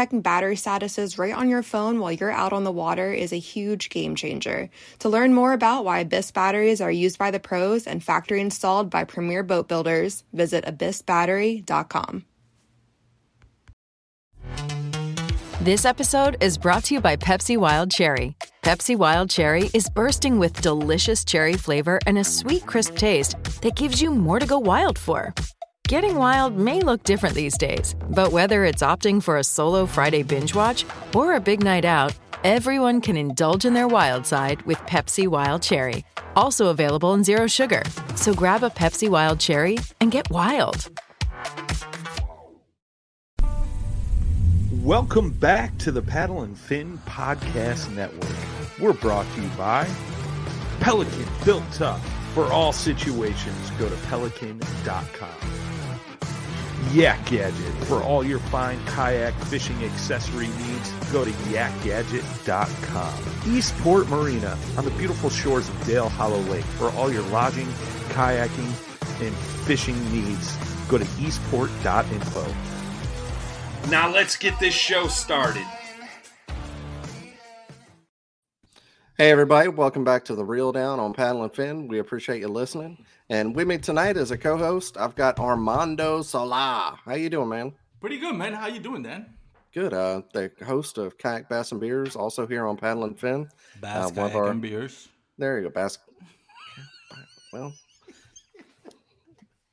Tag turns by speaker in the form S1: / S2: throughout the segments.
S1: checking battery statuses right on your phone while you're out on the water is a huge game changer. To learn more about why Abyss batteries are used by the pros and factory installed by premier boat builders, visit abyssbattery.com.
S2: This episode is brought to you by Pepsi Wild Cherry. Pepsi Wild Cherry is bursting with delicious cherry flavor and a sweet, crisp taste that gives you more to go wild for. Getting wild may look different these days, but whether it's opting for a solo Friday binge watch or a big night out, everyone can indulge in their wild side with Pepsi Wild Cherry. Also available in Zero Sugar. So grab a Pepsi Wild Cherry and get wild.
S3: Welcome back to the Paddle and Fin Podcast Network. We're brought to you by Pelican Built Tough. For all situations, go to pelican.com. Yak Gadget. For all your fine kayak fishing accessory needs, go to yakgadget.com. Eastport Marina on the beautiful shores of Dale Hollow Lake. For all your lodging, kayaking, and fishing needs, go to eastport.info. Now let's get this show started.
S4: Hey everybody, welcome back to the Reel Down on Paddle and Fin. We appreciate you listening. And with me tonight as a co-host, I've got Armando Sola. How you doing, man?
S5: Pretty good, man. How you doing, Dan?
S4: Good. Uh, the host of Kayak Bass and Beers, also here on Paddle and Fin.
S5: Bass, uh, Kayak our... and Beers.
S4: There you go, Bass. well,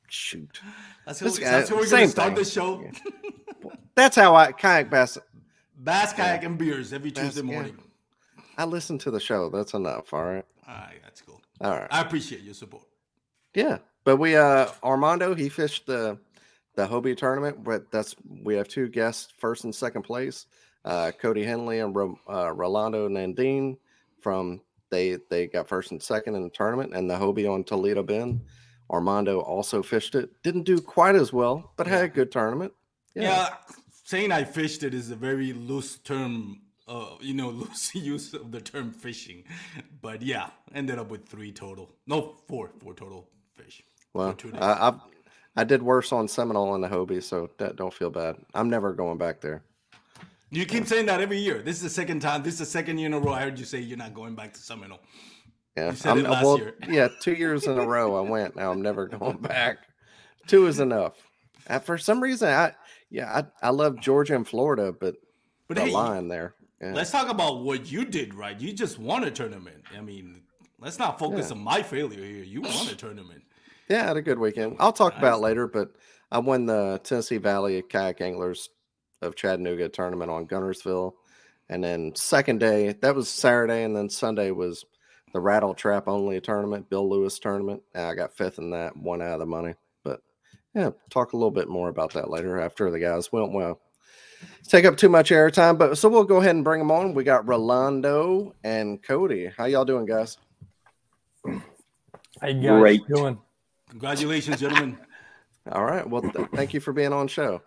S4: shoot.
S5: That's, who, that's how we're going to start the show.
S4: that's how I kayak bass.
S5: Bass, kayak, and beers every bass, Tuesday morning.
S4: Yeah. I listen to the show. That's enough. All right.
S5: All right. That's cool.
S4: All right.
S5: I appreciate your support.
S4: Yeah, but we uh Armando he fished the the Hobie tournament, but that's we have two guests first and second place. Uh, Cody Henley and uh, Rolando Nandine from they they got first and second in the tournament, and the Hobie on Toledo Bend. Armando also fished it. Didn't do quite as well, but had a good tournament.
S5: Yeah. yeah saying I fished it is a very loose term. Uh, you know, loose use of the term fishing, but yeah, ended up with three total. No, four, four total fish.
S4: Well, I, I, I did worse on Seminole and the Hobie, so that, don't feel bad. I'm never going back there.
S5: You keep saying that every year. This is the second time. This is the second year in a row I heard you say you're not going back to Seminole.
S4: Yeah, I'm, well, yeah, two years in a row I went. Now I'm never going back. Two is enough. And for some reason, I yeah, I, I love Georgia and Florida, but but the hey, line there. Yeah.
S5: Let's talk about what you did right. You just won a tournament. I mean, let's not focus yeah. on my failure here. You won a tournament.
S4: Yeah, I had a good weekend. I'll talk nice. about later, but I won the Tennessee Valley Kayak Anglers of Chattanooga tournament on Guntersville. And then second day, that was Saturday, and then Sunday was the Rattle Trap only tournament, Bill Lewis tournament. And I got fifth in that, one out of the money. But yeah, talk a little bit more about that later after the guys went well. Take up too much airtime, but so we'll go ahead and bring them on. We got Rolando and Cody. How y'all doing, guys?
S6: How you guys Great. doing?
S5: Congratulations, gentlemen.
S4: All right. Well, th- thank you for being on show.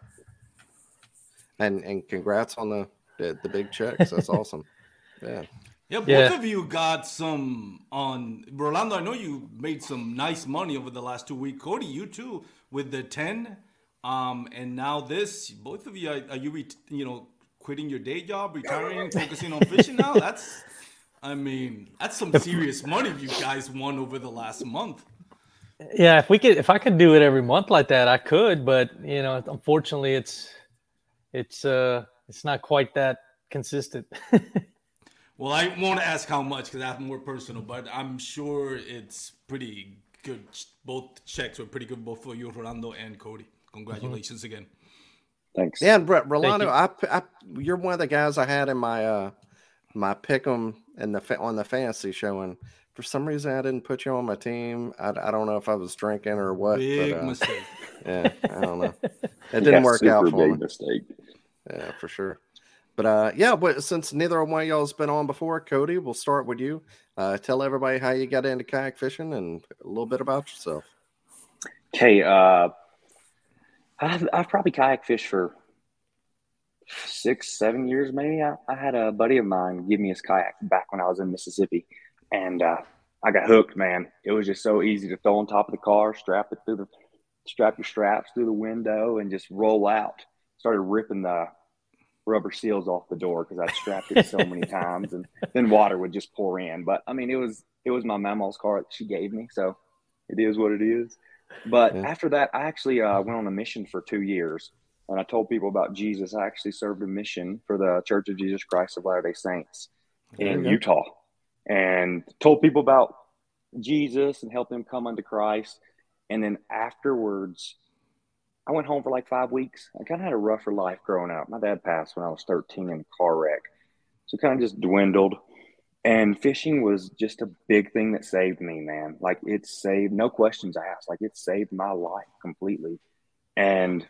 S4: And and congrats on the the, the big checks. That's awesome. Yeah.
S5: Yeah, both yeah. of you got some on Rolando. I know you made some nice money over the last two weeks. Cody, you too with the ten, um, and now this. Both of you are, are you re- you know quitting your day job, retiring, focusing on fishing now? That's, I mean, that's some serious money you guys won over the last month.
S6: Yeah, if we could, if I could do it every month like that, I could. But you know, unfortunately, it's it's uh it's not quite that consistent.
S5: well, I won't ask how much because that's more personal, but I'm sure it's pretty good. Both checks were pretty good, both for you, Rolando and Cody. Congratulations mm-hmm. again.
S4: Thanks. Yeah, and Brett Rolando, you. I, I, you're one of the guys I had in my uh my pick'em and the on the fantasy show, and for some reason I didn't put you on my team. I, I don't know if I was drinking or what.
S5: Big but, uh, mistake.
S4: Yeah, I don't know. It didn't yeah, work out for
S7: big
S4: me.
S7: Mistake.
S4: Yeah, for sure. But uh, yeah, but since neither one of y'all has been on before, Cody, we'll start with you. Uh, tell everybody how you got into kayak fishing and a little bit about yourself.
S7: Okay, uh, I've, I've probably kayak fished for six, seven years, maybe. I, I, had a buddy of mine give me his kayak back when I was in Mississippi, and uh, I got hooked. Man, it was just so easy to throw on top of the car, strap it through the, strap your straps through the window, and just roll out. Started ripping the rubber seals off the door because I'd strapped it so many times, and then water would just pour in. But I mean, it was it was my mama's car that she gave me, so it is what it is. But yeah. after that, I actually uh, went on a mission for two years, and I told people about Jesus. I actually served a mission for the Church of Jesus Christ of Latter Day Saints in Utah, and told people about Jesus and helped them come unto Christ. And then afterwards, I went home for like five weeks. I kind of had a rougher life growing up. My dad passed when I was 13 in a car wreck. So kind of just dwindled. And fishing was just a big thing that saved me, man. Like it saved, no questions asked. Like it saved my life completely. And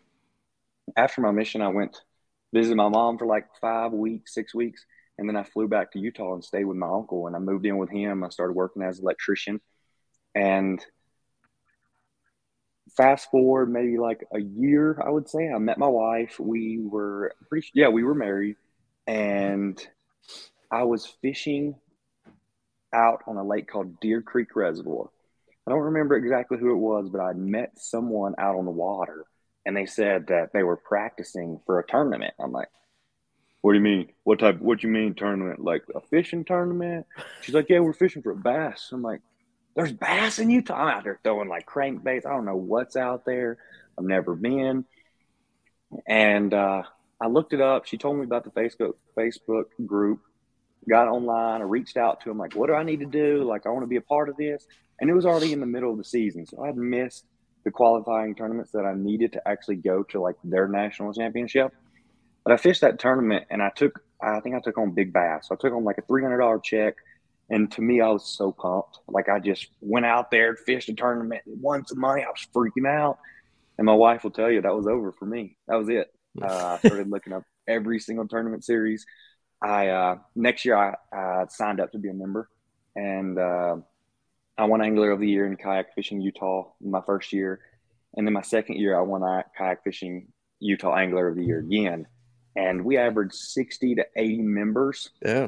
S7: after my mission, I went visit my mom for like five weeks, six weeks. And then I flew back to Utah and stayed with my uncle. And I moved in with him. I started working as an electrician. And fast forward maybe like a year, I would say, I met my wife. We were pretty, yeah, we were married, mm-hmm. and I was fishing out on a lake called Deer Creek Reservoir. I don't remember exactly who it was, but I met someone out on the water, and they said that they were practicing for a tournament. I'm like, what do you mean? What type? What do you mean tournament? Like a fishing tournament? She's like, yeah, we're fishing for bass. I'm like, there's bass in Utah. I'm out there throwing like crankbaits. I don't know what's out there. I've never been. And uh, I looked it up. She told me about the Facebook Facebook group. Got online. I reached out to him like, what do I need to do? Like, I want to be a part of this. And it was already in the middle of the season, so I had missed the qualifying tournaments that I needed to actually go to like their national championship. But I fished that tournament and I took, I think I took on big bass. So I took on like a three hundred dollar check and to me, I was so pumped. Like I just went out there, fished a tournament, won some money. I was freaking out. And my wife will tell you that was over for me. That was it. Uh, I started looking up every single tournament series. I uh, next year I, I, signed up to be a member, and uh, I won Angler of the Year in kayak fishing Utah my first year, and then my second year I won kayak fishing Utah Angler of the Year again, and we averaged sixty to eighty members.
S4: Yeah,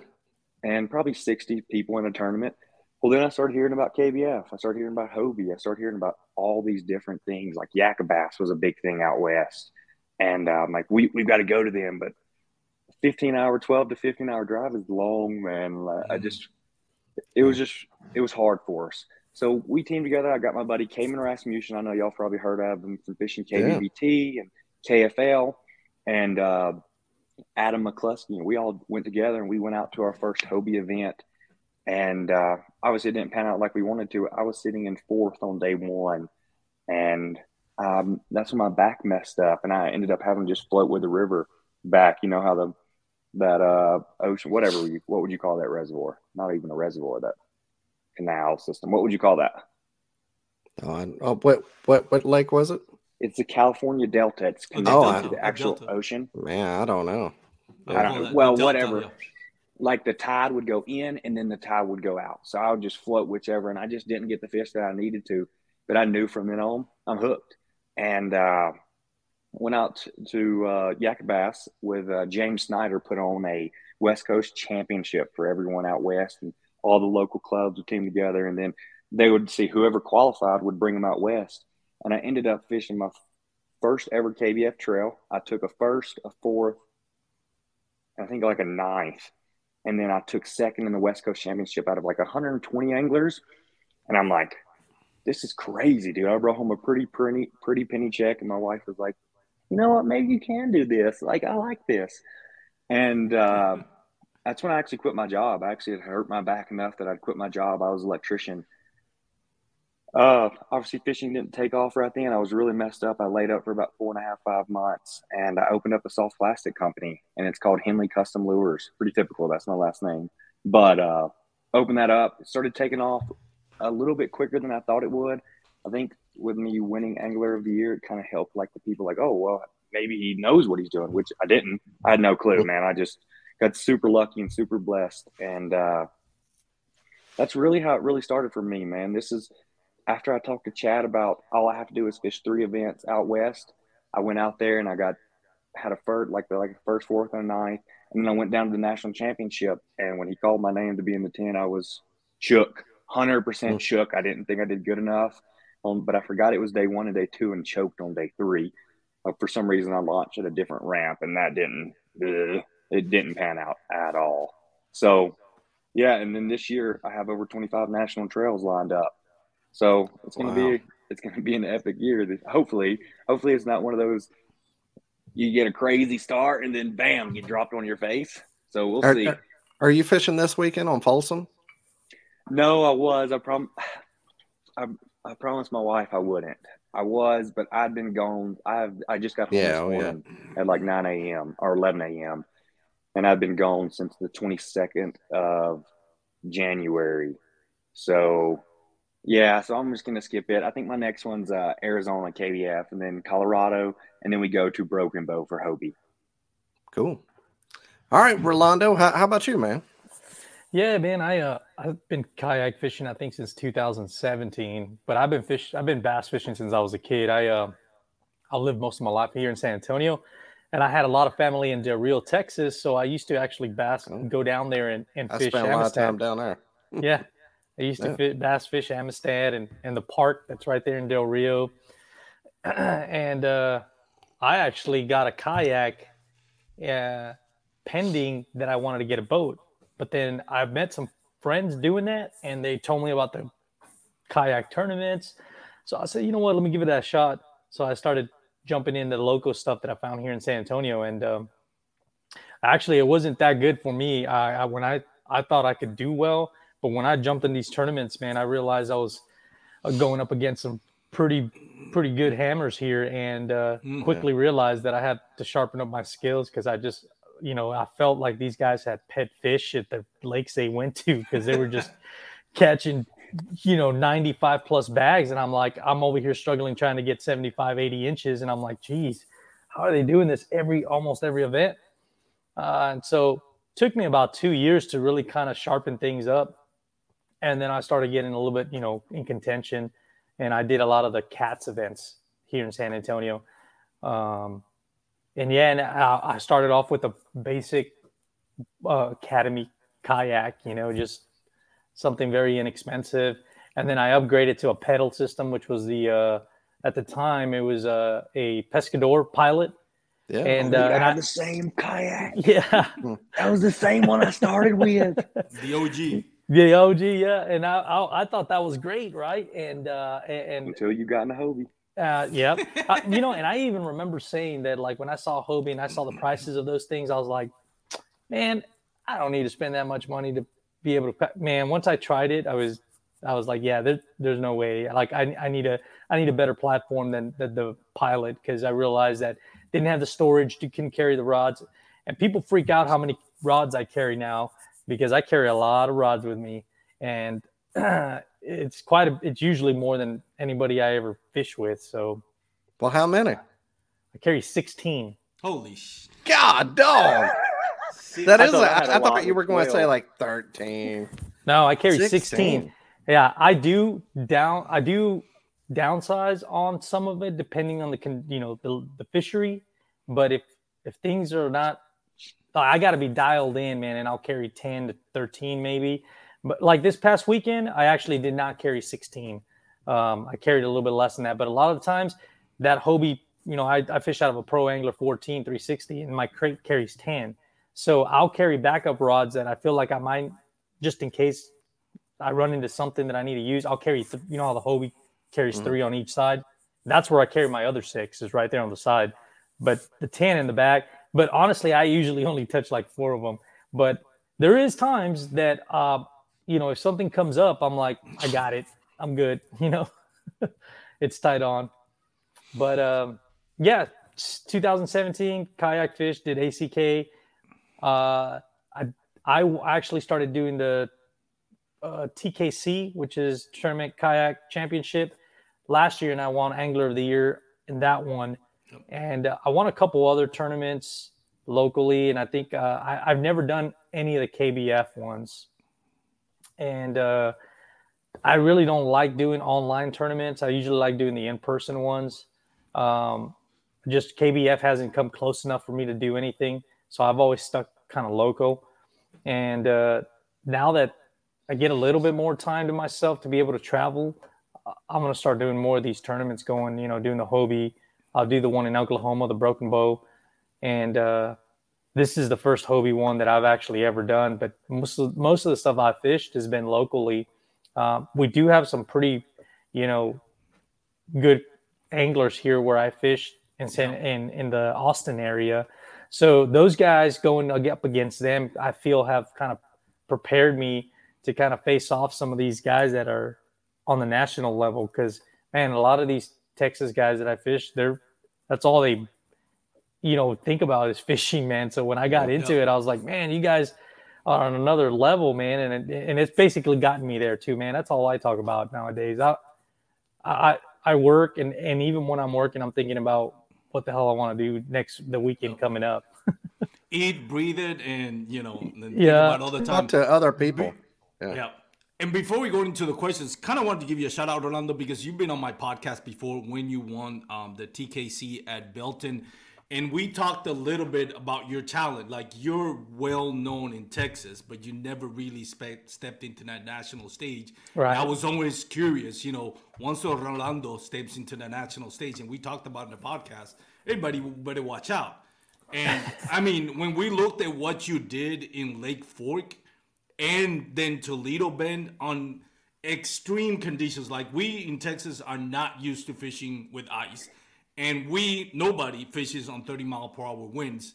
S7: and probably 60 people in a tournament. Well, then I started hearing about KBF. I started hearing about Hobie. I started hearing about all these different things. Like Yakabass was a big thing out west. And I'm um, like, we, we've got to go to them. But 15 hour, 12 to 15 hour drive is long, man. I just, it was just, it was hard for us. So we teamed together. I got my buddy Cayman Rasmussen. I know y'all probably heard of him from fishing KBBT yeah. and KFL. And uh, Adam McCluskey, we all went together and we went out to our first Hobie event. And uh, obviously, it didn't pan out like we wanted to. I was sitting in fourth on day one, and um, that's when my back messed up, and I ended up having to just float with the river back. You know how the that uh, ocean, whatever you, what would you call that reservoir? Not even a reservoir, that canal system. What would you call that?
S4: Oh, oh what what what lake was it?
S7: It's the California Delta. It's connected oh, to the actual the ocean.
S4: Man, I don't know.
S7: I don't, well, delta, whatever. Yeah. Like the tide would go in and then the tide would go out. So I would just float whichever. And I just didn't get the fish that I needed to. But I knew from then on, I'm hooked. And uh, went out to uh, with uh, James Snyder, put on a West Coast championship for everyone out west. And all the local clubs would team together. And then they would see whoever qualified would bring them out west and I ended up fishing my first ever KBF trail. I took a first, a fourth, I think like a ninth, and then I took second in the West Coast Championship out of like 120 anglers, and I'm like, this is crazy, dude. I brought home a pretty pretty pretty penny check, and my wife was like, you know what, maybe you can do this. Like I like this, and. Uh, that's when I actually quit my job. I actually had hurt my back enough that I'd quit my job. I was an electrician uh, obviously, fishing didn't take off right then. I was really messed up. I laid up for about four and a half, five months, and I opened up a soft plastic company, and it's called Henley Custom Lures. Pretty typical. That's my last name. But uh, opened that up. Started taking off a little bit quicker than I thought it would. I think with me winning Angler of the Year, it kind of helped. Like the people, like, oh well, maybe he knows what he's doing, which I didn't. I had no clue, man. I just got super lucky and super blessed, and uh, that's really how it really started for me, man. This is after I talked to Chad about all I have to do is fish three events out west. I went out there and I got had a first like the like first, fourth, and ninth, and then I went down to the national championship. And when he called my name to be in the ten, I was shook, hundred percent shook. I didn't think I did good enough, um, but I forgot it was day one and day two, and choked on day three. Uh, for some reason, I launched at a different ramp, and that didn't it didn't pan out at all. So, yeah, and then this year I have over twenty five national trails lined up. So it's going to
S4: Wow.
S7: be it's going to be an epic year. That hopefully, hopefully it's not one of those you get a crazy start and then bam, get dropped on your face. So we'll
S4: Are,
S7: see.
S4: are- are you fishing this weekend on Folsom?
S7: No, I was. I prom. I, I promised my wife I wouldn't. I was, but I'd been gone. I've I just got home
S4: Yeah,
S7: this
S4: oh, yeah.
S7: morning at like nine a.m. or eleven a.m. and I've been gone since the twenty second of January. So yeah, so I'm just gonna skip it. I think my next one's uh, Arizona KBF, and then Colorado, and then we go to Broken Bow for Hobie.
S4: Cool. All right, Rolando, how, how about you, man?
S6: Yeah, man, I uh I've been kayak fishing I think since 2017, but I've been fish I've been bass fishing since I was a kid. I uh I lived most of my life here in San Antonio, and I had a lot of family in Del Rio, Texas, so I used to actually bass
S4: Oh.
S6: go down there and, and
S4: I
S6: fish
S4: spent a lot of
S6: Amistad.
S4: time down there.
S6: Yeah, I used to
S4: Yeah.
S6: fit bass fish Amistad and and the park that's right there in Del Rio, and uh, I actually got a kayak, uh, pending that I wanted to get a boat. But then I've met some friends doing that, and they told me about the kayak tournaments. So I said, you know what, let me give it a shot. So I started jumping into the local stuff that I found here in San Antonio, and um, actually, it wasn't that good for me. I, I when I I thought I could do well, but when I jumped in these tournaments, man, I realized I was uh, going up against some pretty pretty good hammers here, and uh,
S5: Mm.
S6: quickly realized that I had to sharpen up my skills because I just you know I felt like these guys had pet fish at the lakes they went to because they were just catching you know 95 plus bags. And i'm like i'm over here struggling trying to get 75 80 inches. And i'm like geez how are they doing this every almost every event? Uh, and so took me about two years to really kind of sharpen things up. And then i started getting a little bit you know in contention. And i did a lot of the cats events here in san antonio. Um, and yeah and I, I started off with a basic uh, academy kayak you know just something very inexpensive and then i upgraded to a pedal system which was the uh, at the time it was uh, a pescador pilot
S4: Yeah.
S6: and,
S7: Oh,
S6: uh,
S7: we
S6: and
S7: had
S6: I,
S7: the same kayak.
S6: yeah
S7: That was the same one I started with.
S5: The OG.
S6: the og yeah and I, I i thought that was great right and uh and
S7: Until you got in a Hobie.
S6: Uh, yeah, uh, you know, and I even remember saying that, like when I saw Hobie and I saw the prices of those things, I was like, man, I don't need to spend that much money to be able to. Man, once I tried it, I was, I was like, yeah, there, there's no way. Like I, I need a, I need a better platform than, than the Pilot because I realized that didn't have the storage to can carry the rods, and people freak out how many rods I carry now because I carry a lot of rods with me, and it's quite a, it's usually more than anybody I ever fish with. So
S4: Well, how many?
S6: I carry 16.
S5: Holy sh!
S4: God, dog. That
S7: I
S4: is.
S7: thought
S4: I,
S7: I had a
S4: I thought you were going to say like thirteen.
S6: No, I carry 16.
S4: 16.
S6: Yeah, I do down I do downsize on some of it depending on the con, you know the, the fishery, but if if things are not I got to be dialed in, man, and I'll carry 10 to 13 maybe. But like this past weekend, I actually did not carry 16. Um, I carried a little bit less than that, but a lot of the times that Hobie, you know, I, I fish out of a Pro Angler 14 360 and my crate carries 10. So I'll carry backup rods that I feel like I might, just in case I run into something that I need to use, I'll carry, th- you know, how the Hobie carries
S4: Mhm.
S6: three on each side. That's where I carry my other six, is right there on the side. But the 10 in the back, but honestly, I usually only touch like four of them. But there is times that, uh, you know, if something comes up, I'm like, I got it. I'm good. You know, it's tight on. But um, yeah, 2017 kayak fish did ACK. Uh, I I actually started doing the uh, TKC, which is Tournament Kayak Championship, last year, and I won Angler of the Year in that one. and uh, I won a couple other tournaments locally, and I think uh, I, have never done any of the KBF ones, and uh, I really don't like doing online tournaments. I usually like doing the in-person ones. Um, just KBF hasn't come close enough for me to do anything, so I've always stuck kind of local. And uh, now that I get a little bit more time to myself to be able to travel, I'm going to start doing more of these tournaments. Going, you know, doing the Hobie. I'll do the one in Oklahoma, the Broken Bow, and uh, this is the first Hobie one that I've actually ever done. But most of, most of the stuff I fished has been locally. Uh, we do have some pretty, you know, good anglers here where I fish in in in the Austin area. So those guys going up against them, I feel have kind of prepared me to kind of face off some of these guys that are on the national level. Because man, a lot of these Texas guys that I fish, they're that's all they, you know, think about is fishing, man. So when I got into it, I was like, man, you guys are on another level, man, and it, and it's basically gotten me there too, man. That's all I talk about nowadays. I I I work and and even when I'm working, I'm thinking about what the hell I want to do next the weekend coming up.
S5: Eat, breathe it, and you know,
S6: yeah,
S4: all the time. Talk to other people.
S5: Yeah. yeah. And before we go into the questions, kind of wanted to give you a shout out, Orlando, because you've been on my podcast before when you won um, the TKC at Belton. And we talked a little bit about your talent. Like you're well known in Texas, but you never really spe- stepped into that national stage.
S6: Right.
S5: I was always curious, you know, once Orlando steps into the national stage, and we talked about in the podcast, everybody better watch out. And I mean, when we looked at what you did in Lake Fork, and then Toledo Bend on extreme conditions. Like we in Texas are not used to fishing with ice, and we nobody fishes on 30 mile per hour winds.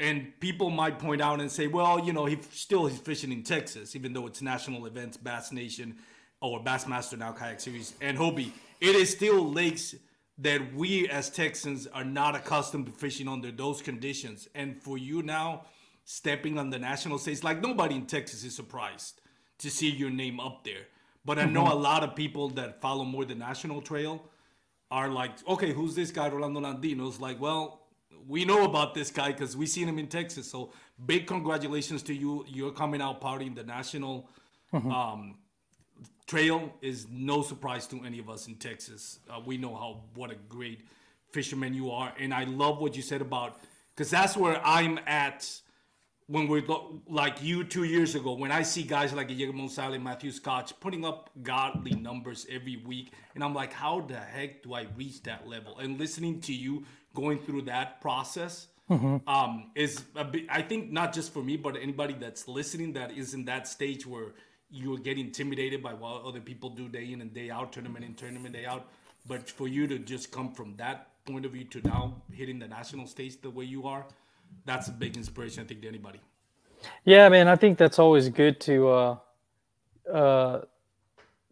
S5: And people might point out and say, well, you know, he still he's fishing in Texas, even though it's national events, Bass Nation or Bassmaster now kayak series and Hobie. It is still lakes that we as Texans are not accustomed to fishing under those conditions. And for you now stepping on the national stage. Like nobody in Texas is surprised to see your name up there. But I know mm-hmm. a lot of people that follow more the national trail are like, okay, who's this guy, Rolando Landino? It's like, well, we know about this guy because we seen him in Texas. So big congratulations to you. You're coming out partying the national mm-hmm. um, trail is no surprise to any of us in Texas. Uh, we know how what a great fisherman you are, and I love what you said about because that's where I'm at when we're like you two years ago, when I see guys like Diego Gonzalez, Matthew Scotch putting up godly numbers every week, and I'm like, how the heck do I reach that level? And listening to you going through that process mm-hmm. um, is, a bit, I think, not just for me, but anybody that's listening that is in that stage where you get intimidated by what other people do day in and day out, tournament in, tournament day out. But for you to just come from that point of view to now hitting the national stage the way you are, that's a big inspiration, I think, to anybody.
S6: Yeah, man, I think that's always good to, uh, uh,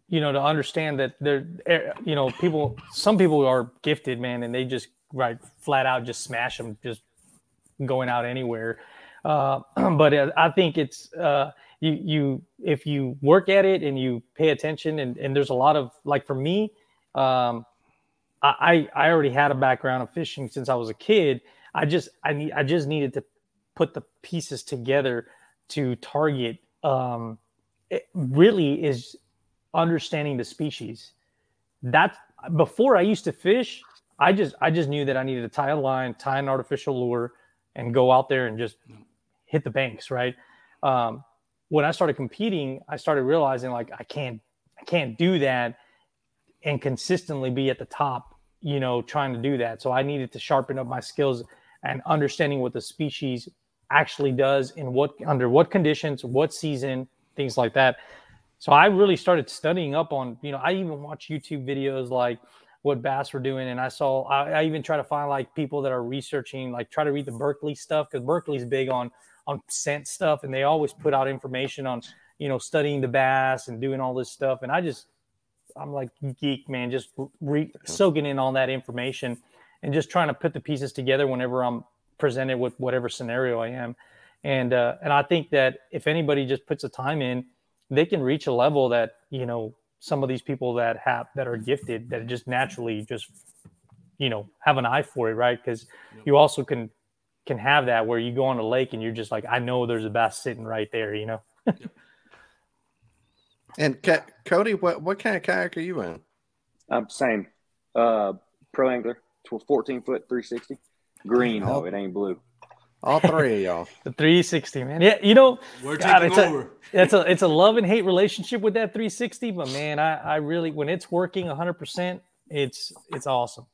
S6: you know, to understand that there, eh, you know, people, some people are gifted, man, and they just right flat out just smash them, just going out anywhere. Uh, but uh, I think it's uh, you, you, if you work at it and you pay attention, and, and there's a lot of like for me, um, I I already had a background of fishing since I was a kid I just I need I just needed to put the pieces together to target. Um, it really is understanding the species. That before I used to fish, I just I just knew that I needed to tie a line, tie an artificial lure, and go out there and just hit the banks. Right. Um, when I started competing, I started realizing like I can't I can't do that and consistently be at the top. You know, trying to do that. So I needed to sharpen up my skills and understanding what the species actually does in what under what conditions, what season, things like that. So I really started studying up on, you know, I even watch YouTube videos like what bass were doing, and I saw I, I even try to find like people that are researching, like try to read the Berkley stuff because Berkley's big on on scent stuff, and they always put out information on you know studying the bass and doing all this stuff, and I just I'm like geek man, just re- soaking in all that information and just trying to put the pieces together whenever I'm presented with whatever scenario I am. And uh, and I think that if anybody just puts the time in, they can reach a level that you know some of these people that have that are gifted that just naturally just you know have an eye for it, right? Because you also can can have that where you go on a lake and you're just like, I know there's a bass sitting right there, you know.
S4: and Ca- Cody, what what kind of kayak are you in?
S7: Um, same. Uh, pro angler, 14 foot, 360. Green though, it ain't blue.
S4: All three of y'all.
S6: the 360, man. Yeah, you know,
S5: We're
S6: God,
S5: taking
S6: it's
S5: over.
S6: A, it's a it's a love and hate relationship with that 360, but man, I I really when it's working 100, percent it's it's awesome.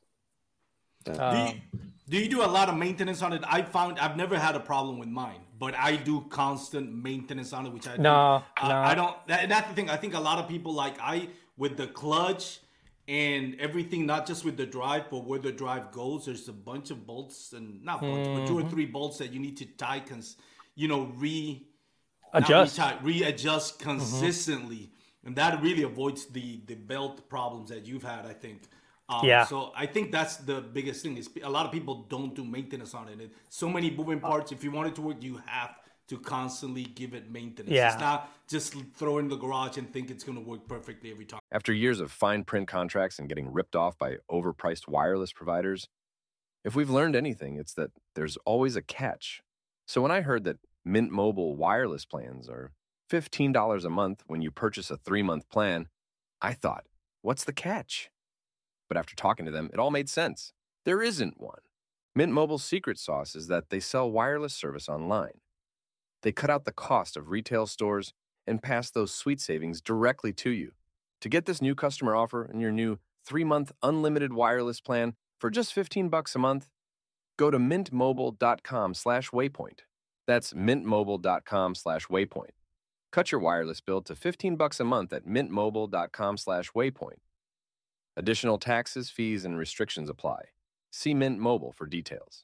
S5: do,
S6: Um,
S5: you, do you do a lot of maintenance on it? I found I've never had a problem with mine, but I do constant maintenance on it, which I do.
S6: No,
S5: I. I don't. That, that's the thing. I think a lot of people like I with the clutch and everything, not just with the drive, but where the drive goes. There's a bunch of bolts and not bunch, but two or
S6: Mm-hmm.
S5: three bolts that you need to tie, cons, you know, re
S6: adjust.
S5: retie- readjust consistently, and that really avoids the the belt problems that you've had. I think. Um,
S6: Yeah.
S5: So I think that's the biggest thing. Is a lot of people don't do maintenance on it. And so many moving parts. If you want it to work, you have to constantly give it maintenance.
S6: Yeah.
S5: It's not just throw it in the garage and think it's going to work perfectly every time.
S8: After years of fine print contracts and getting ripped off by overpriced wireless providers, if we've learned anything, it's that there's always a catch. So when I heard that Mint Mobile wireless plans are $15 a month when you purchase a three month plan, I thought, what's the catch? But after talking to them, it all made sense. There isn't one. Mint Mobile's secret sauce is that they sell wireless service online. They cut out the cost of retail stores and pass those sweet savings directly to you. To get this new customer offer and your new 3-month unlimited wireless plan for just 15 bucks a month, go to mintmobile.com/waypoint. That's mintmobile.com/waypoint. Cut your wireless bill to 15 bucks a month at mintmobile.com/waypoint. Additional taxes, fees, and restrictions apply. See Mint Mobile for details.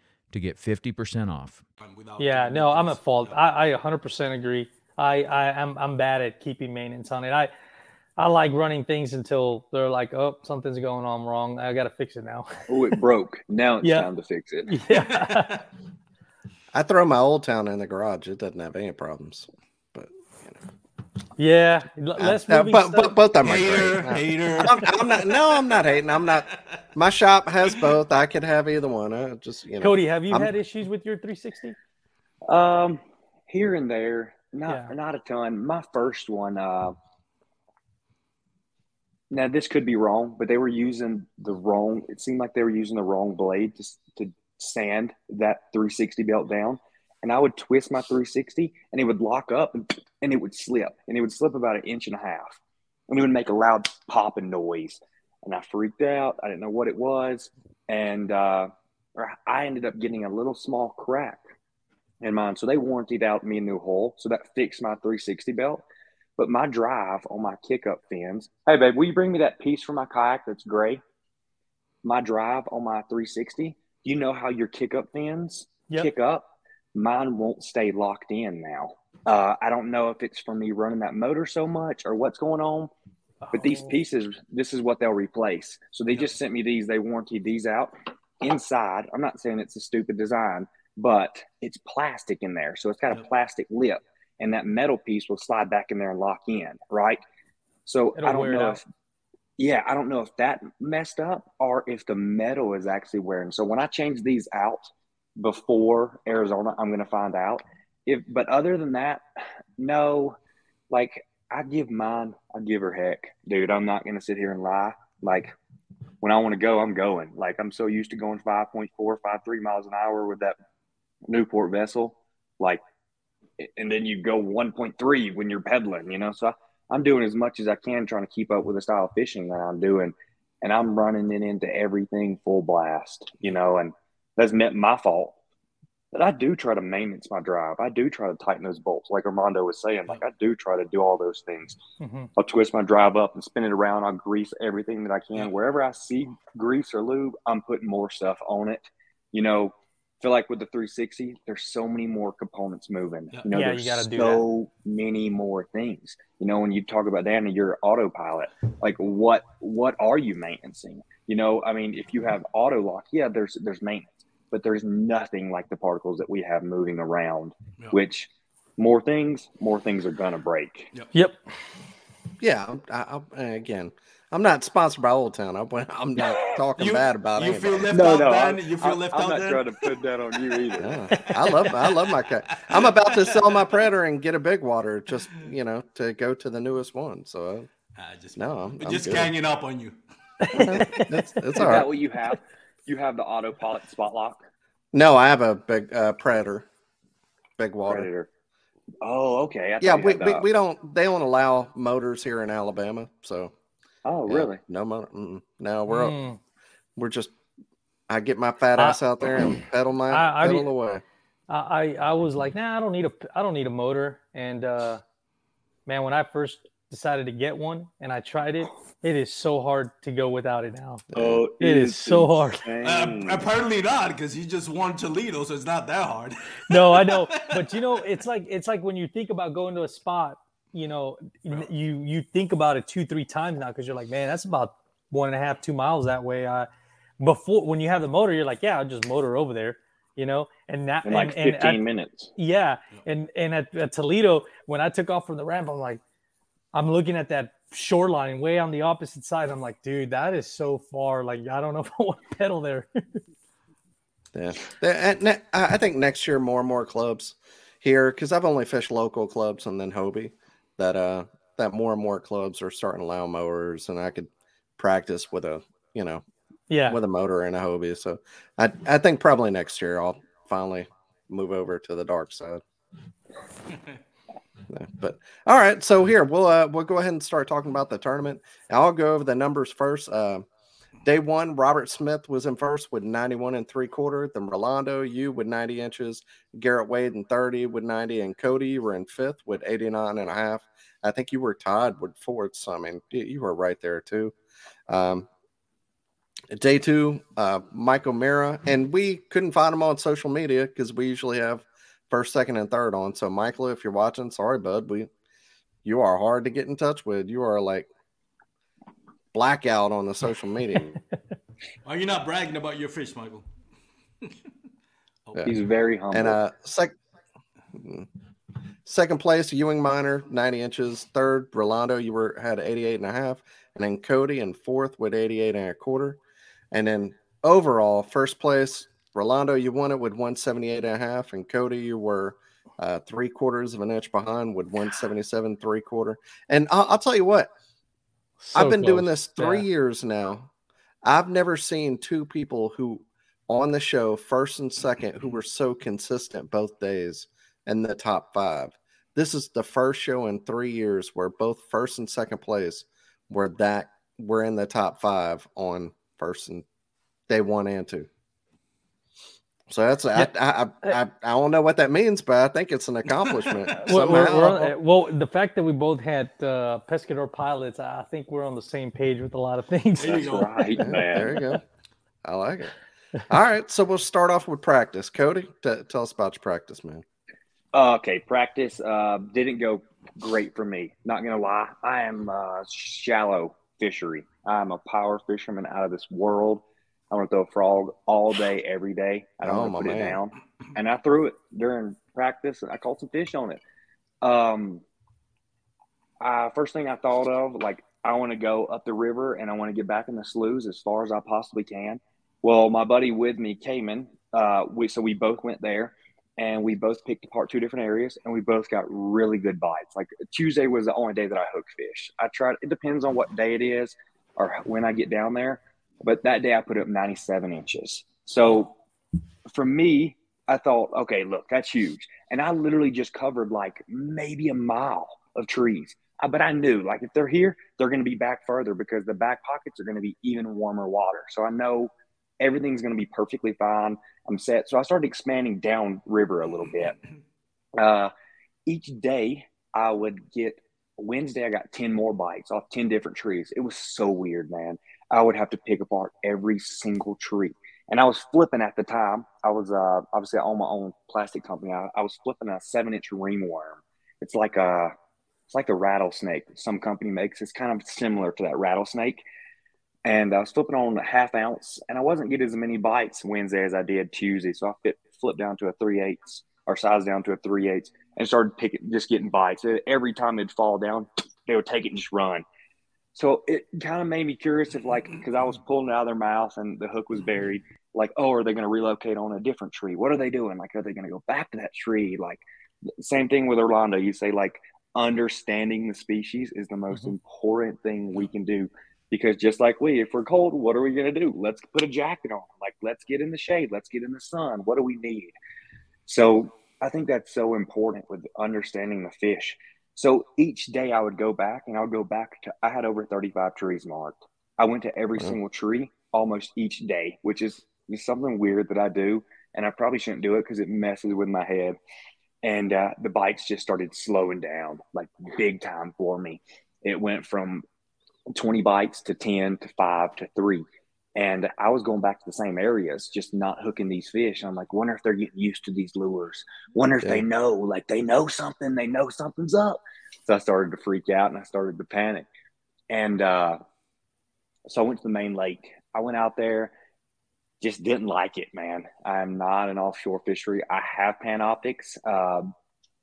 S9: to get 50% off.
S6: Yeah, no, I'm at fault. I, I 100% agree. I, I I'm I'm bad at keeping maintenance on it. I I like running things until they're like, oh, something's going on wrong. I got to fix it now.
S7: Oh, it broke. Now it's
S6: Yeah.
S7: time to fix it.
S6: yeah.
S4: I throw my old town in the garage. It doesn't have any problems. But you know,
S6: Yeah. l- Less
S4: Uh,
S6: moving
S4: but, but both of them are
S5: Hater,
S4: great.
S5: hater.
S4: I'm, I'm not. No, I'm not hating. I'm not. My shop has both. I could have either one. I just you know.
S6: Cody, have you
S4: I'm-
S6: had issues with your 360?
S7: Um, here and there, not
S6: Yeah.
S7: not a ton. My first one, uh, now this could be wrong, but they were using the wrong. It seemed like they were using the wrong blade to to sand that 360 belt down, and I would twist my 360, and it would lock up, and, and it would slip, and it would slip about an inch and a half, and it would make a loud popping noise, and I freaked out. I didn't know what it was, and uh, I ended up getting a little small crack in mine. So they warranted out me a new hull. So that fixed my 360 belt. But my drive on my kick up fins, hey babe, will you bring me that piece for my kayak that's gray? My drive on my 360, you know how your kick up fins
S6: Yep.
S7: kick up? Mine won't stay locked in now. Uh, I don't know if it's from me running that motor so much or what's going on. But these
S6: Oh.
S7: pieces, this is what they'll replace. So they just sent me these. They warranted these out inside. I'm not saying it's a stupid design, but it's plastic in there. So it's got a plastic lip, and that metal piece will slide back in there and lock in, right? So
S6: It'll
S7: I don't know if, yeah, I don't know if that messed up or if the metal is actually wearing. So when I change these out before Arizona, I'm going to find out. If, but other than that, no, like I give mine, I give her heck, dude. I'm not going to sit here and lie. Like when I want to go, I'm going. Like I'm so used to going 5.4, 5.3 miles an hour with that Newport vessel, like, and then you go 1.3 when you're pedaling, you know. So I, I'm doing as much as I can trying to keep up with the style of fishing that I'm doing, and I'm running it into everything full blast, you know, and that's meant my fault. But I do try to maintenance my drive. I do try to tighten those bolts, like Armando was saying. Like I do try to do all those things.
S6: Mhm.
S7: I'll twist my drive up and spin it around. I'll grease everything that I can. Wherever I see grease or lube, I'm putting more stuff on it. You know, feel like with the 360, there's so many more components moving.
S5: Yeah.
S7: You know,
S6: Yeah,
S7: there's
S6: you
S7: so many more things. You know, when you talk about that and your autopilot, like what what are you maintaining? You know, I mean, if you have auto lock, yeah, there's there's maintenance, but there's nothing like the particles that we have moving around.
S5: Yeah.
S7: Which more things, more things are gonna break.
S6: Yep. yep.
S4: Yeah, I'm- I, I, again, I'm not sponsored by Old Town. I'm, I'm not talking
S5: You-
S4: bad about
S5: you
S4: it.
S5: feel left
S7: No,
S5: out,
S7: no,
S5: man.
S7: I'm,
S5: You feel
S7: I'm-
S5: left
S7: I'm
S5: out
S7: not
S5: there.
S7: trying to put that on you either.
S4: Yeah, I love I love my cat. I'm about to sell my Predator and get a big water, just you know, to go to the newest one. So
S5: I just
S4: No, I'm- I'm
S5: just
S4: good.
S5: ganging up on you.
S4: That's all
S7: right.
S4: Is
S7: that what you have? You have the autopilot spot lock
S4: No, I have a big uh, Predator, big water.
S7: predator. Oh, okay. I
S4: Yeah, we, we, we don't they don't allow motors here in Alabama, so
S7: Oh,
S4: yeah,
S7: really?
S4: no motor. Mm-mm. No, we're
S6: Mm.
S4: we're just I get my fat
S6: I-
S4: ass out there and pedal my
S6: I- I
S4: pedal
S6: did-
S4: away.
S6: I, I I was like, nah, I don't need a I don't need a motor. And uh, man, when I first decided to get one and I tried it, it is so hard to go without it now.
S7: Oh,
S6: It is so hard.
S5: Uh, apparently not, because you just won Toledo, so it's not that hard.
S6: No, I know, but you know, it's like it's like when you think about going to a spot, you know, you you think about it two three times now because you're like, man, that's about one and a half two miles that way. Uh, before when you have the motor, you're like, yeah, I'll just motor over there, you know, and that
S7: in like
S6: and, and
S7: 15
S6: at-
S7: minutes.
S6: Yeah, and and at, at Toledo, when I took off from the ramp, I'm like, I'm looking at that shoreline way on the opposite side. I'm like, dude, that is so far. Like, I don't know if I want to pedal there.
S4: Yeah, The- and ne- I I think next year more and more clubs here because I've only fished local clubs and then Hobie that uh that more and more clubs are starting to allow mowers and I could practice with a you know
S6: yeah,
S4: with a motor and a Hobie. So I I think probably next year I'll finally move over to the dark side. Yeah, but all right, so here we'll uh, we'll go ahead and start talking about the tournament. I'll go over the numbers first. Uh, day one, Robert Smith was in first with 91 and three quarter. Then Rolando, you with 90 inches, Garrett Wade in 30 with 90, and Cody were in fifth with 89 and a half. I think you were tied with fourth. So I mean, you- were right there too. Um, day two, uh, Michael Mira, and we couldn't find him on social media because we usually have first, second, and third on. So, Michael, if you're watching, sorry, bud, we you are hard to get in touch with. You are like blackout on the social media.
S5: Are you not bragging about your fish, Michael?
S4: Yeah.
S7: He's very humble.
S4: and uh, sec- second place, Ewing Minor, 90 inches. Third, Rolando, you were had 88 and a half, and then Cody in fourth with 88 and a quarter. And then overall, first place, Rolando, you won it with 178 and a half, and Cody, you were uh, three quarters of an inch behind with 177 three quarter. And I'll, I'll tell you what, I've
S6: So
S4: been doing this three
S6: Yeah.
S4: years now. I've never seen two people who on the show, first and second, who were so consistent both days in the top five. This is the first show in three years where both first and second place were that were in the top five on first and day one and two. So that's I, I, I, I I don't know what that means, but I think it's an accomplishment.
S6: We're- we're- we're on- uh, well, the fact that we both had uh, pescador pilots, I think we're on the same page with a lot of things.
S5: There you
S7: That's
S5: go.
S7: right,
S4: Yeah,
S7: man.
S4: there you go. I like it. All right, so we'll start off with practice. Cody, t- tell us about your practice, man.
S7: Okay, practice uh, didn't go great for me. Not gonna lie, I am uh, shallow fishery. I'm a power fisherman out of this world. I want to throw a frog all day, every day. I don't
S4: Oh,
S7: want to put it down, and I threw it during practice. and I caught some fish on it. Um, uh, first thing I thought of, like, I want to go up the river and I want to get back in the sloughs as far as I possibly can. Well, my buddy with me, Cayman, uh, we so we both went there and we both picked apart two different areas and we both got really good bites. Like Tuesday was the only day that I hooked fish. I tried, it depends on what day it is or when I get down there. But that day I put up 97 inches. So for me, I thought, okay, look, that's huge. And I literally just covered like maybe a mile of trees. Uh, but I knew like if they're here, they're going to be back further because the back pockets are going to be even warmer water. So I know everything's going to be perfectly fine. I'm set. So I started expanding down river a little bit. Uh, each day I would get Wednesday, I got 10 more bites off 10 different trees. It was so weird, man. I would have to pick apart every single tree. And I was flipping at the time. I was uh, obviously I own my own plastic company. I, I was flipping a seven inch ringworm. It's like a it's like a rattlesnake some company makes. It's kind of similar to that rattlesnake. And I was flipping on a half ounce, and I wasn't getting as many bites Wednesday as I did Tuesday. So I fit, flipped down to a three eighths or size down to a three eighths and started picking, just getting bites. Every time it'd fall down, they would take it and just run. So it kind of made me curious if, like, because I was pulling it out of their mouth and the hook was buried, like, oh, are they going to relocate on a different tree? What are they doing? Like, are they going to go back to that tree? Like, same thing with Rolando. You say, like, understanding the species is the most mm-hmm. important thing we can do because just like we, if we're cold, what are we going to do? Let's put a jacket on. Like, let's get in the shade. Let's get in the sun. What do we need? So I think that's so important with understanding the fish. So each day I would go back and I would go back to, I had over 35 trees marked. I went to every mm-hmm. single tree almost each day, which is, something weird that I do. And I probably shouldn't do it because it messes with my head. And uh, the bites just started slowing down like big time for me. It went from 20 bites to 10 to 5 to 3 and I was going back to the same areas, just not hooking these fish. I'm like, wonder if they're getting used to these lures. Wonder if yeah. they know, like they know something, they know something's up. So I started to freak out and I started to panic. And uh, so I went to the main lake. I went out there, just didn't like it, man. I'm not an offshore fishery. I have Panoptix. Uh,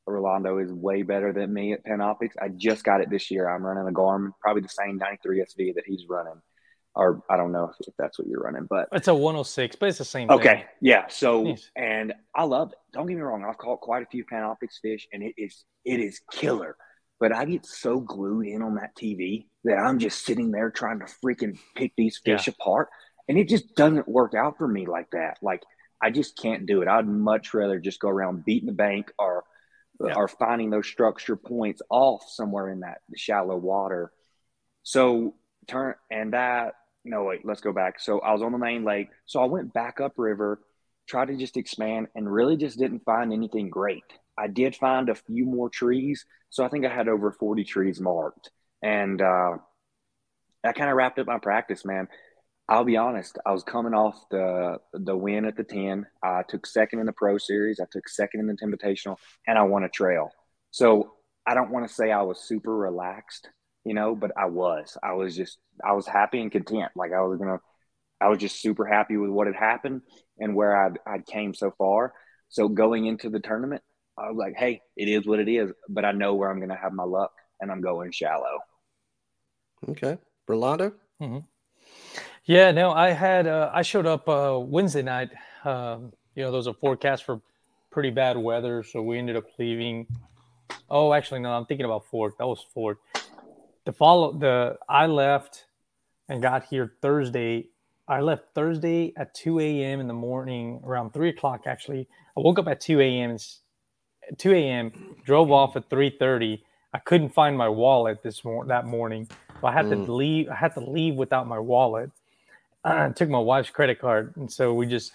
S7: Rolando is way better than me at Panoptix. I just got it this year. I'm running a Garmin, probably the same 93 SV that he's running or I don't know if, that's what you're running, but
S6: it's a 106, but it's the same.
S7: Okay, thing. yeah. So, and I love it. Don't get me wrong. I've caught quite a few Panoptix fish, and it is it is killer. But I get so glued in on that TV that I'm just sitting there trying to freaking pick these fish yeah. apart, and it just doesn't work out for me like that. Like I just can't do it. I'd much rather just go around beating the bank or yeah. or finding those structure points off somewhere in that shallow water. So turn and that no wait let's go back. So i was on the main lake. So i went back up river tried to just expand and really just didn't find anything great. I did find a few more trees. So i think i had over 40 trees marked. And uh, that kind of wrapped up my practice man. I'll be honest i was coming off the the win at the 10 i took second in the pro series. I took second in the invitational and i won a trail. So i don't want to say i was super relaxed you know, but I was. I was just I was happy and content. Like I was gonna I was just super happy with what had happened and where I'd I'd came so far. So going into the tournament, I was like, hey, it is what it is, but I know where I'm gonna have my luck and I'm going shallow.
S4: Okay. Rolando?
S6: Mm-hmm. Yeah, no, I had uh, I showed up uh, Wednesday night. Um, you know, there was a forecast for pretty bad weather, so we ended up leaving. Oh, actually, no, I'm thinking about Fort. That was Fort the follow the I left and got here Thursday. I left Thursday at 2 a.m. in the morning, around three o'clock. Actually, I woke up at 2 a.m. 2 a.m. Drove off at 3:30. I couldn't find my wallet this mor- that morning, so I had mm. to leave. I had to leave without my wallet. I took my wife's credit card, and so we just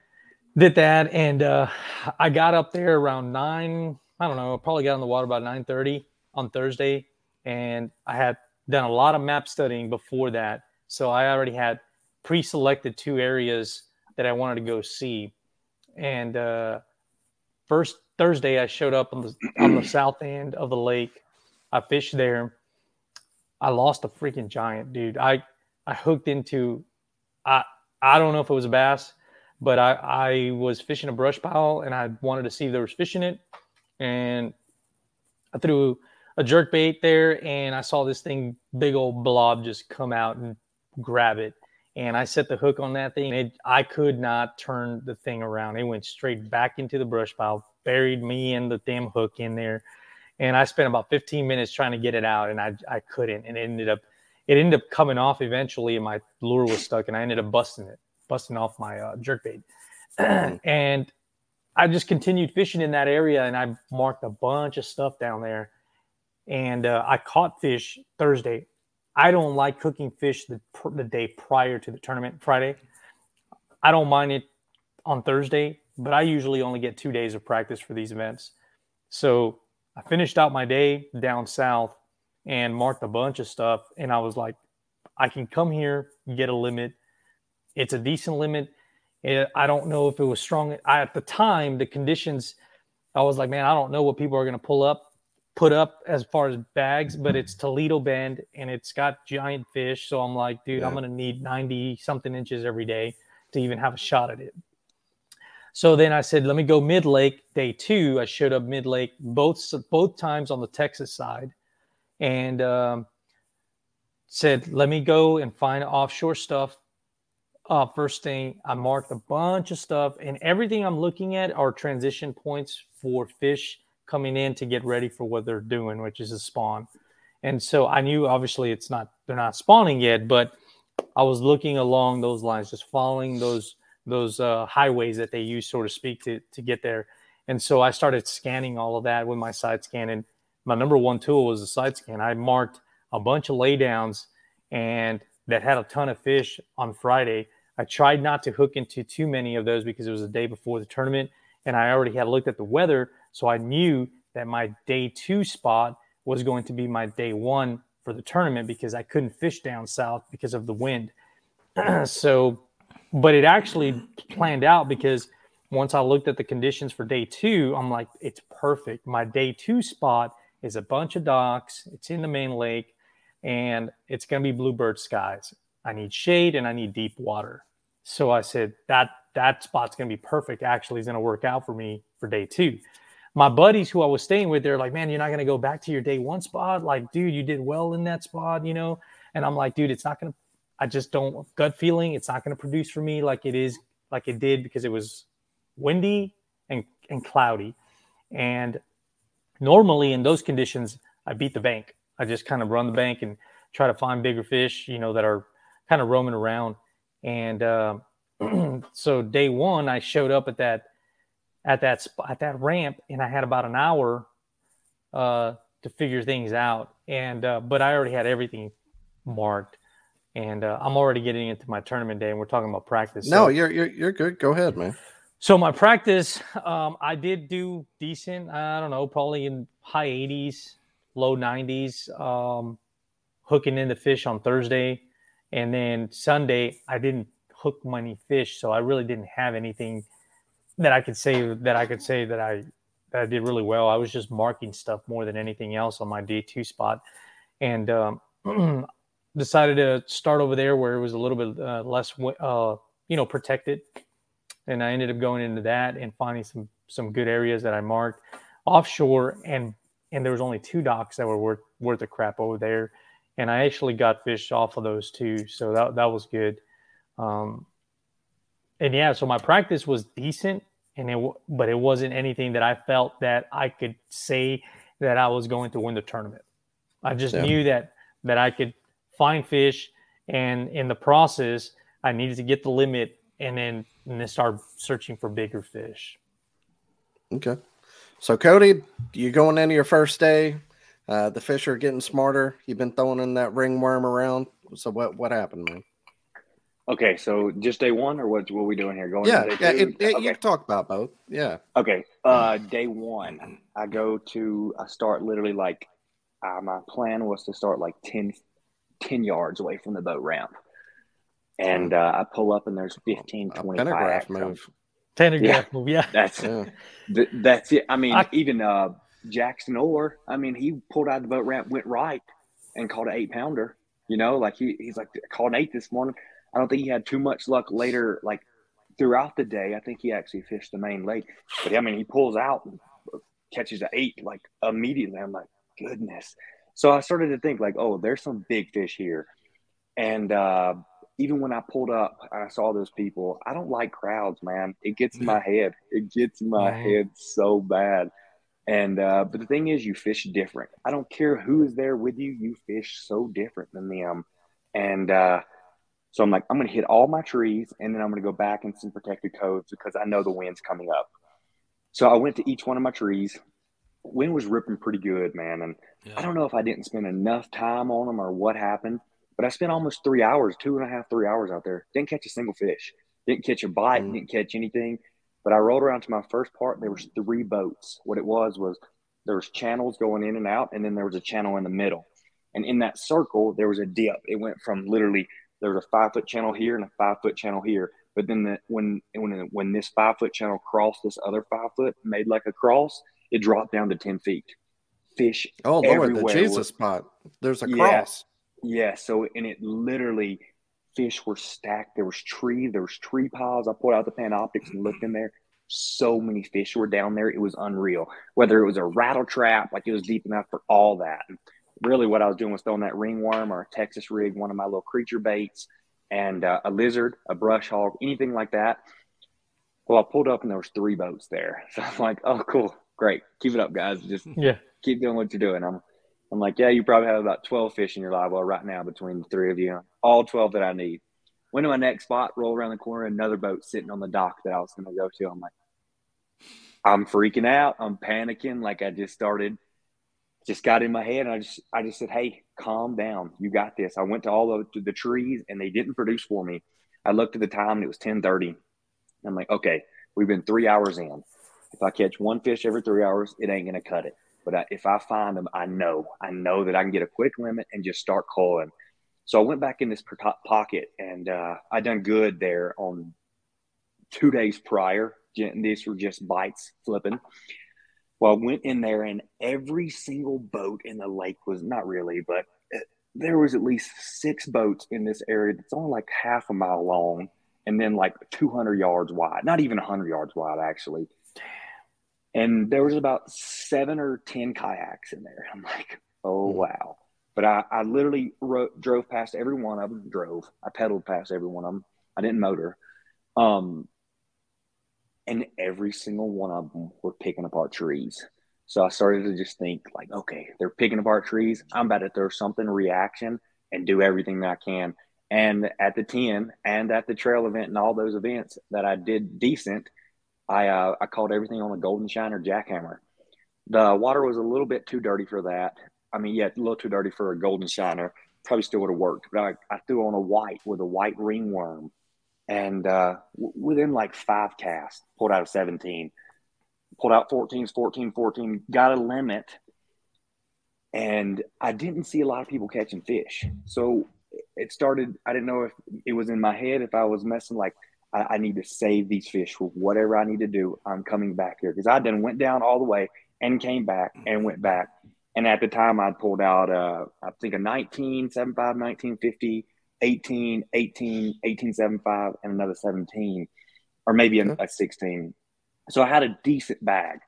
S6: did that. And uh, I got up there around nine. I don't know. I Probably got on the water about 9:30 on Thursday and I had done a lot of map studying before that. So I already had pre-selected two areas that I wanted to go see. And uh, first Thursday, I showed up on the on the south end of the lake. I fished there. I lost a freaking giant, dude. I I hooked into I I don't know if it was a bass, but I I was fishing a brush pile and I wanted to see if there was fish in it, and I threw a jerk bait there and I saw this thing, big old blob, just come out and grab it. And I set the hook on that thing. It, I could not turn the thing around. It went straight back into the brush pile, buried me and the damn hook in there. And I spent about 15 minutes trying to get it out, and I, I couldn't. And it ended up it ended up coming off eventually, and my lure was stuck, and I ended up busting it, busting off my uh, jerk bait. and I just continued fishing in that area and I marked a bunch of stuff down there. And uh, I caught fish Thursday. I don't like cooking fish the, the day prior to the tournament, Friday. I don't mind it on Thursday, but I usually only get two days of practice for these events. So I finished out my day down south and marked a bunch of stuff. And I was like, I can come here, get a limit. It's a decent limit. I don't know if it was strong. I, at the time, the conditions, I was like, man, I don't know what people are going to pull up, put up as far as bags, but it's Toledo Bend and it's got giant fish. So I'm like, dude, yeah. I'm going to need 90 something inches every day to even have a shot at it. So then I said, let me go mid lake day two. I showed up mid lake both both times on the Texas side, and um, said, let me go and find offshore stuff. Uh, first thing, I marked a bunch of stuff, and everything I'm looking at are transition points for fish coming in to get ready for what they're doing, which is a spawn. And so I knew obviously it's not they're not spawning yet, but I was looking along those lines, just following those those uh, highways that they use, so to speak, to to get there. And so I started scanning all of that with my side scan. And my number one tool was the side scan. I marked a bunch of laydowns and that had a ton of fish on Friday. I tried not to hook into too many of those because it was the day before the tournament, and I already had looked at the weather, so I knew that my day two spot was going to be my day one for the tournament because I couldn't fish down south because of the wind. so but it actually planned out because once I looked at the conditions for day two, I'm like, it's perfect. My day two spot is a bunch of docks, it's in the main lake, and it's going to be bluebird skies. I need shade and I need deep water. So I said, that that spot's going to be perfect. Actually, is going to work out for me for day two. My buddies who I was staying with, they're like, man, you're not going to go back to your day one spot. Like, dude, you did well in that spot, you know? And I'm like, dude, it's not going to I just don't gut feeling. It's not going to produce for me like it is like it did because it was windy and, and cloudy. And normally in those conditions, I beat the bank. I just kind of run the bank and try to find bigger fish, you know, that are kind of roaming around. And uh, so day one, I showed up at that at that spot, at that ramp, and I had about an hour uh, to figure things out. And uh, but I already had everything marked and uh, I'm already getting into my tournament day, and we're talking about practice.
S4: No, so. you're, you're you're good. Go ahead, man.
S6: So my practice, um, I did do decent. I don't know, probably in high 80s, low 90s. Um, hooking in the fish on Thursday, and then Sunday I didn't hook many fish, so I really didn't have anything that I could say that I could say that I that I did really well. I was just marking stuff more than anything else on my day two spot, and um, decided to start over there where it was a little bit uh, less, uh, you know, protected. And I ended up going into that and finding some some good areas that I marked offshore, and and there was only two docks that were worth worth a crap over there, and I actually got fish off of those two, so that that was good. Um, and yeah, so my practice was decent, and it but it wasn't anything that I felt that I could say that I was going to win the tournament. I just yeah. knew that that I could find fish, and in the process, I needed to get the limit and then and then start searching for bigger fish.
S4: Okay. So Cody, you going into your first day? Uh, the fish are getting smarter. You've been throwing in that ringworm around. So what what happened, man?
S7: Okay, so just day one, or what? What are we doing here?
S4: Going? Yeah, yeah. It, it, okay. You can talk about both. Yeah.
S7: Okay. Uh, day one, I go to. I start literally like. Uh, my plan was to start like 10, 10 yards away from the boat ramp. And uh, I pull up and there's 15, 20
S4: pentagraph move.
S6: Pentagraph yeah, move, yeah.
S7: That's yeah. Th- that's it. I mean, I, even uh, Jackson Orr, I mean, he pulled out the boat ramp, went right, and caught an eight pounder. You know, like he, he's like, caught an eight this morning. I don't think he had too much luck later, like throughout the day. I think he actually fished the main lake. But I mean, he pulls out and catches an eight like immediately. I'm like, goodness. So I started to think like, oh, there's some big fish here. And uh, even when I pulled up and I saw those people, I don't like crowds, man. It gets in my head. It gets in my head so bad. And uh, but the thing is, you fish different. I don't care who is there with you. You fish so different than them. And uh, so I'm like, I'm gonna hit all my trees, and then I'm gonna go back in some protected coves because I know the wind's coming up. So I went to each one of my trees. Wind was ripping pretty good, man. And
S5: Yeah.
S7: I don't know if I didn't spend enough time on them or what happened, but I spent almost three hours, two and a half, three hours out there. Didn't catch a single fish. Didn't catch a bite.
S4: Mm.
S7: Didn't catch anything. But I rolled around to my first part. There was three boats. What it was was there was channels going in and out, and then there was a channel in the middle. And in that circle, there was a dip. It went from literally there was a five foot channel here and a five foot channel here. But then the, when when when this five foot channel crossed this other five foot, made like a cross, it dropped down to ten feet. Fish
S4: Oh Lord, the Jesus
S7: was-
S4: spot. There's a
S7: Yeah.
S4: cross.
S7: yeah, so and it literally fish were stacked. There was tree, there was tree piles. I pulled out the Panoptix and looked in there. So many fish were down there. It was unreal. Whether it was a rattle trap, like it was deep enough for all that. Really, what I was doing was throwing that ringworm or a Texas rig, one of my little creature baits, and uh, a lizard, a brush hog, anything like that. Well, I pulled up and there was three boats there. So I'm like, oh, cool, great, keep it up, guys. Just
S6: Yeah.
S7: keep doing what you're doing. I'm, I'm like, yeah, you probably have about 12 fish in your live well right now between the three of you, all 12 that I need. Went to my next spot, roll around the corner, another boat sitting on the dock that I was going to go to. I'm like, I'm freaking out. I'm panicking. Like I just started, just got in my head. And I just, I just said, Hey, calm down. You got this. I went to all to the trees and they didn't produce for me. I looked at the time and it was 1030. I'm like, okay, we've been three hours in. If I catch one fish every three hours, it ain't going to cut it. But I, if I find them, I know, I know that I can get a quick limit and just start calling. So I went back in this pocket and uh, I done good there on two days prior. These were just bites flipping. Well, I went in there and every single boat in the lake was not really, but uh, there was at least six boats in this area that's only like half a mile long and then like 200 yards wide, not even 100 yards wide, actually. And there was about seven or 10 kayaks in there. I'm like, oh, wow. But I, I literally wrote, drove past every one of them, drove. I pedaled past every one of them. I didn't motor. Um, and every single one of them were picking apart trees. So I started to just think, like, okay, they're picking apart trees. I'm about to throw something reaction and do everything that I can. And at the 10 and at the trail event and all those events that I did decent, I uh, I called everything on a golden shiner jackhammer. The water was a little bit too dirty for that. I mean, yeah, a little too dirty for a golden shiner. Probably still would have worked, but I, I threw on a white with a white ringworm, and uh, within like five casts, pulled out of 17, pulled out 14s, 14, 14, got a limit, and I didn't see a lot of people catching fish. So it started. I didn't know if it was in my head if I was messing like I, I need to save these fish for whatever I need to do. I'm coming back here because I then went down all the way and came back and went back. And at the time, I'd pulled out, uh, I think, a 19, 75, 19, 50, 18, 18, 18, 75, and another 17, or maybe a, a 16. So I had a decent bag.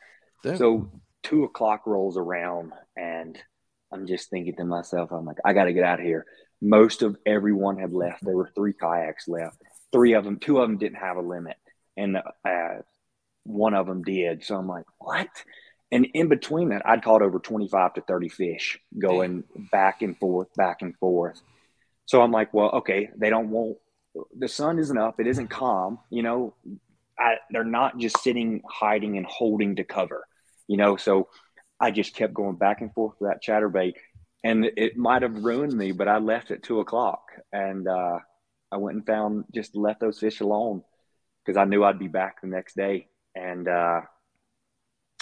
S4: Damn.
S7: So two o'clock rolls around, and I'm just thinking to myself, I'm like, I got to get out of here. Most of everyone had left. There were three kayaks left. Three of them, two of them didn't have a limit, and uh, one of them did. So I'm like, what? And in between that, I'd caught over 25 to 30 fish going back and forth, back and forth. So I'm like, well, okay, they don't want the sun isn't up, it isn't calm, you know. I, they're not just sitting, hiding, and holding to cover, you know. So I just kept going back and forth with that chatterbait, and it might have ruined me, but I left at two o'clock, and uh, I went and found just left those fish alone because I knew I'd be back the next day, and uh,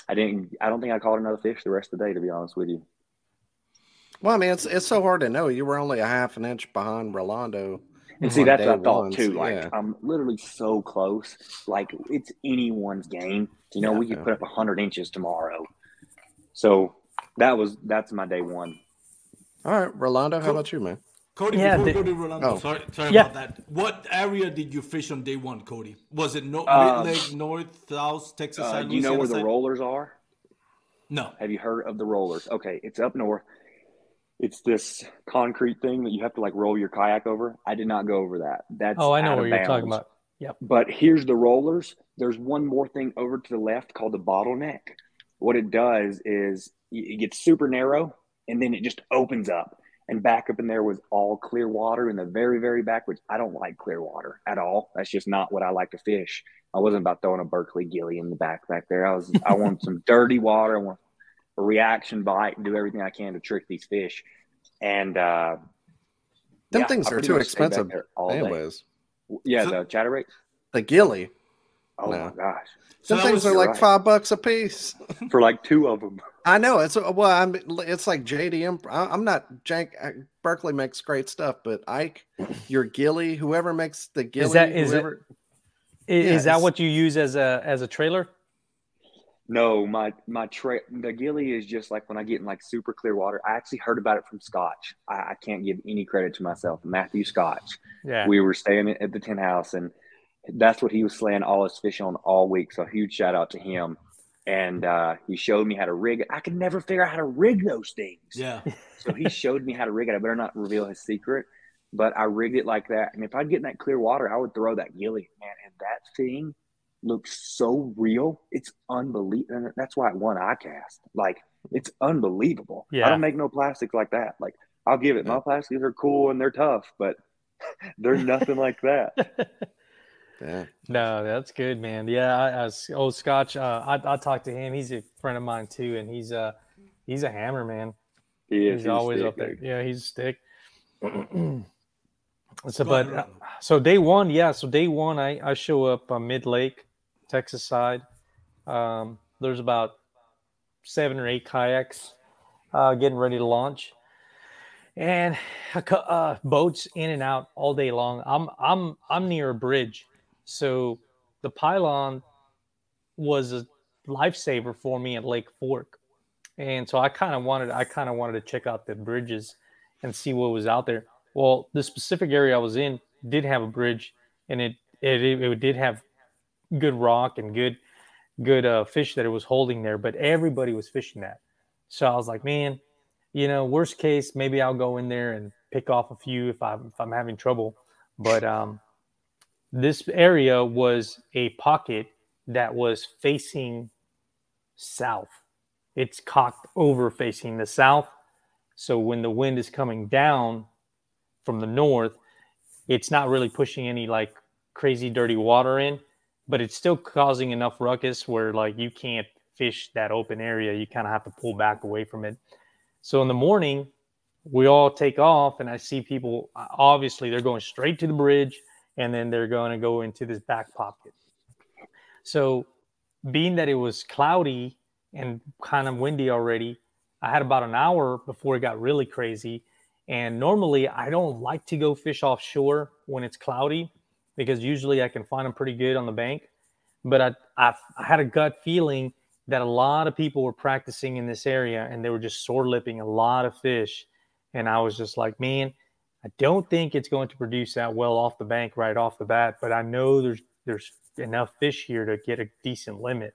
S7: I didn't. I don't think I caught another fish the rest of the day, to be honest with you.
S4: Well, I mean, it's it's so hard to know. You were only a half an inch behind Rolando.
S7: And see, that's
S4: day
S7: what I thought
S4: ones,
S7: too. Like
S4: yeah.
S7: I'm literally so close. Like it's anyone's game. You know,
S4: Yeah,
S7: we could
S4: yeah.
S7: put up hundred inches tomorrow. So that was that's my day one.
S4: All right, Rolando, how
S5: Cool.
S4: about you, man?
S5: Cody,
S6: Yeah,
S5: before we
S6: the-
S5: go to Rolando,
S4: Oh.
S5: sorry, sorry
S6: Yeah.
S5: about that. What area did you fish on day one, Cody? Was it no, Mid Lake, North, South, Texas
S7: Uh,
S5: side?
S7: do you know where the
S5: side?
S7: rollers are?
S5: No.
S7: Have you heard of the rollers? Okay, it's up north. It's this concrete thing that you have to like roll your kayak over. I did not go over that. That's
S6: Oh, I know what you're talking about. Yep.
S7: But here's the rollers. There's one more thing over to the left called the bottleneck. What it does is it gets super narrow and then it just opens up. and back up in there was all clear water in the very, very back, which I don't like clear water at all. That's just not what I like to fish. I wasn't about throwing a Berkley gilly in the back back there. I was I want some dirty water. I want a reaction bite and do everything I can to trick these fish. And uh,
S4: Them
S7: yeah,
S4: things
S7: I
S4: are too
S7: much stayed back
S4: expensive,
S7: there all day. Yeah,
S5: So-
S7: the chatterbait.
S4: The gilly,
S7: Oh
S4: No.
S7: my gosh,
S5: So
S4: things are like
S7: right.
S4: five bucks a piece.
S7: for like two of them.
S4: I know it's well. I'm. It's like JDM. I- I'm not Jank. Berkley makes great stuff, but Ike, your Gilly, whoever makes the Gilly,
S6: Is that is it?
S4: whoever,
S6: i- Is,
S4: Yeah,
S6: that what you use as a as a trailer?
S7: No, my my tra- the gilly is just like when I get in like super clear water. I actually heard about it from Scotch. I, I can't give any credit to myself. Matthew Scotch.
S6: Yeah.
S7: We were staying at at the tent house, and that's what he was slaying all his fish on all week. So huge shout out to him. And uh, he showed me how to rig it. I could never figure out how to rig those things.
S5: Yeah.
S7: So he showed me how to rig it. I better not reveal his secret, but I rigged it like that. And if I'd get in that clear water, I would throw that gilly, man. And that thing looks so real. It's unbelievable. That's why it won cast. Like it's unbelievable.
S6: Yeah.
S7: I don't make no plastics like that. Like I'll give it. My plastics are cool and they're tough, but they're nothing like that.
S4: yeah.
S6: No, that's good, man. Yeah, I, I was, old Scotch. Uh, I I talked to him. He's a friend of mine too, and he's uh he's a hammer, man.
S7: He is.
S6: He's, always
S7: stick,
S6: up there.
S7: dude.
S6: Yeah, he's a stick. so, but uh, so day one, yeah. So day one, I I show up uh, mid lake, Texas side. Um, there's about seven or eight kayaks uh, getting ready to launch, and uh, boats in and out all day long. I'm I'm I'm near a bridge, so the pylon was a lifesaver for me at Lake Fork, and so I kind of wanted I kind of wanted to check out the bridges and see what was out there. Well, the specific area I was in did have a bridge, and it it, it did have good rock and good good uh, fish that it was holding there, but everybody was fishing that. So I was like, man, you know, worst case, maybe I'll go in there and pick off a few if I'm if I'm having trouble. But um, this area was a pocket that was facing south. It's cocked over facing the south. So when the wind is coming down from the north, it's not really pushing any like crazy dirty water in, but it's still causing enough ruckus where like you can't fish that open area. You kind of have to pull back away from it. So in the morning, we all take off, and I see people. Uh, obviously, they're going straight to the bridge, and then they're going to go into this back pocket. So, being that it was cloudy and kind of windy already, I had about an hour before it got really crazy. And normally, I don't like to go fish offshore when it's cloudy because usually I can find them pretty good on the bank. But I, I, I had a gut feeling that a lot of people were practicing in this area and they were just sore lipping a lot of fish. And I was just like, man, I don't think it's going to produce that well off the bank right off the bat, but I know there's there's enough fish here to get a decent limit.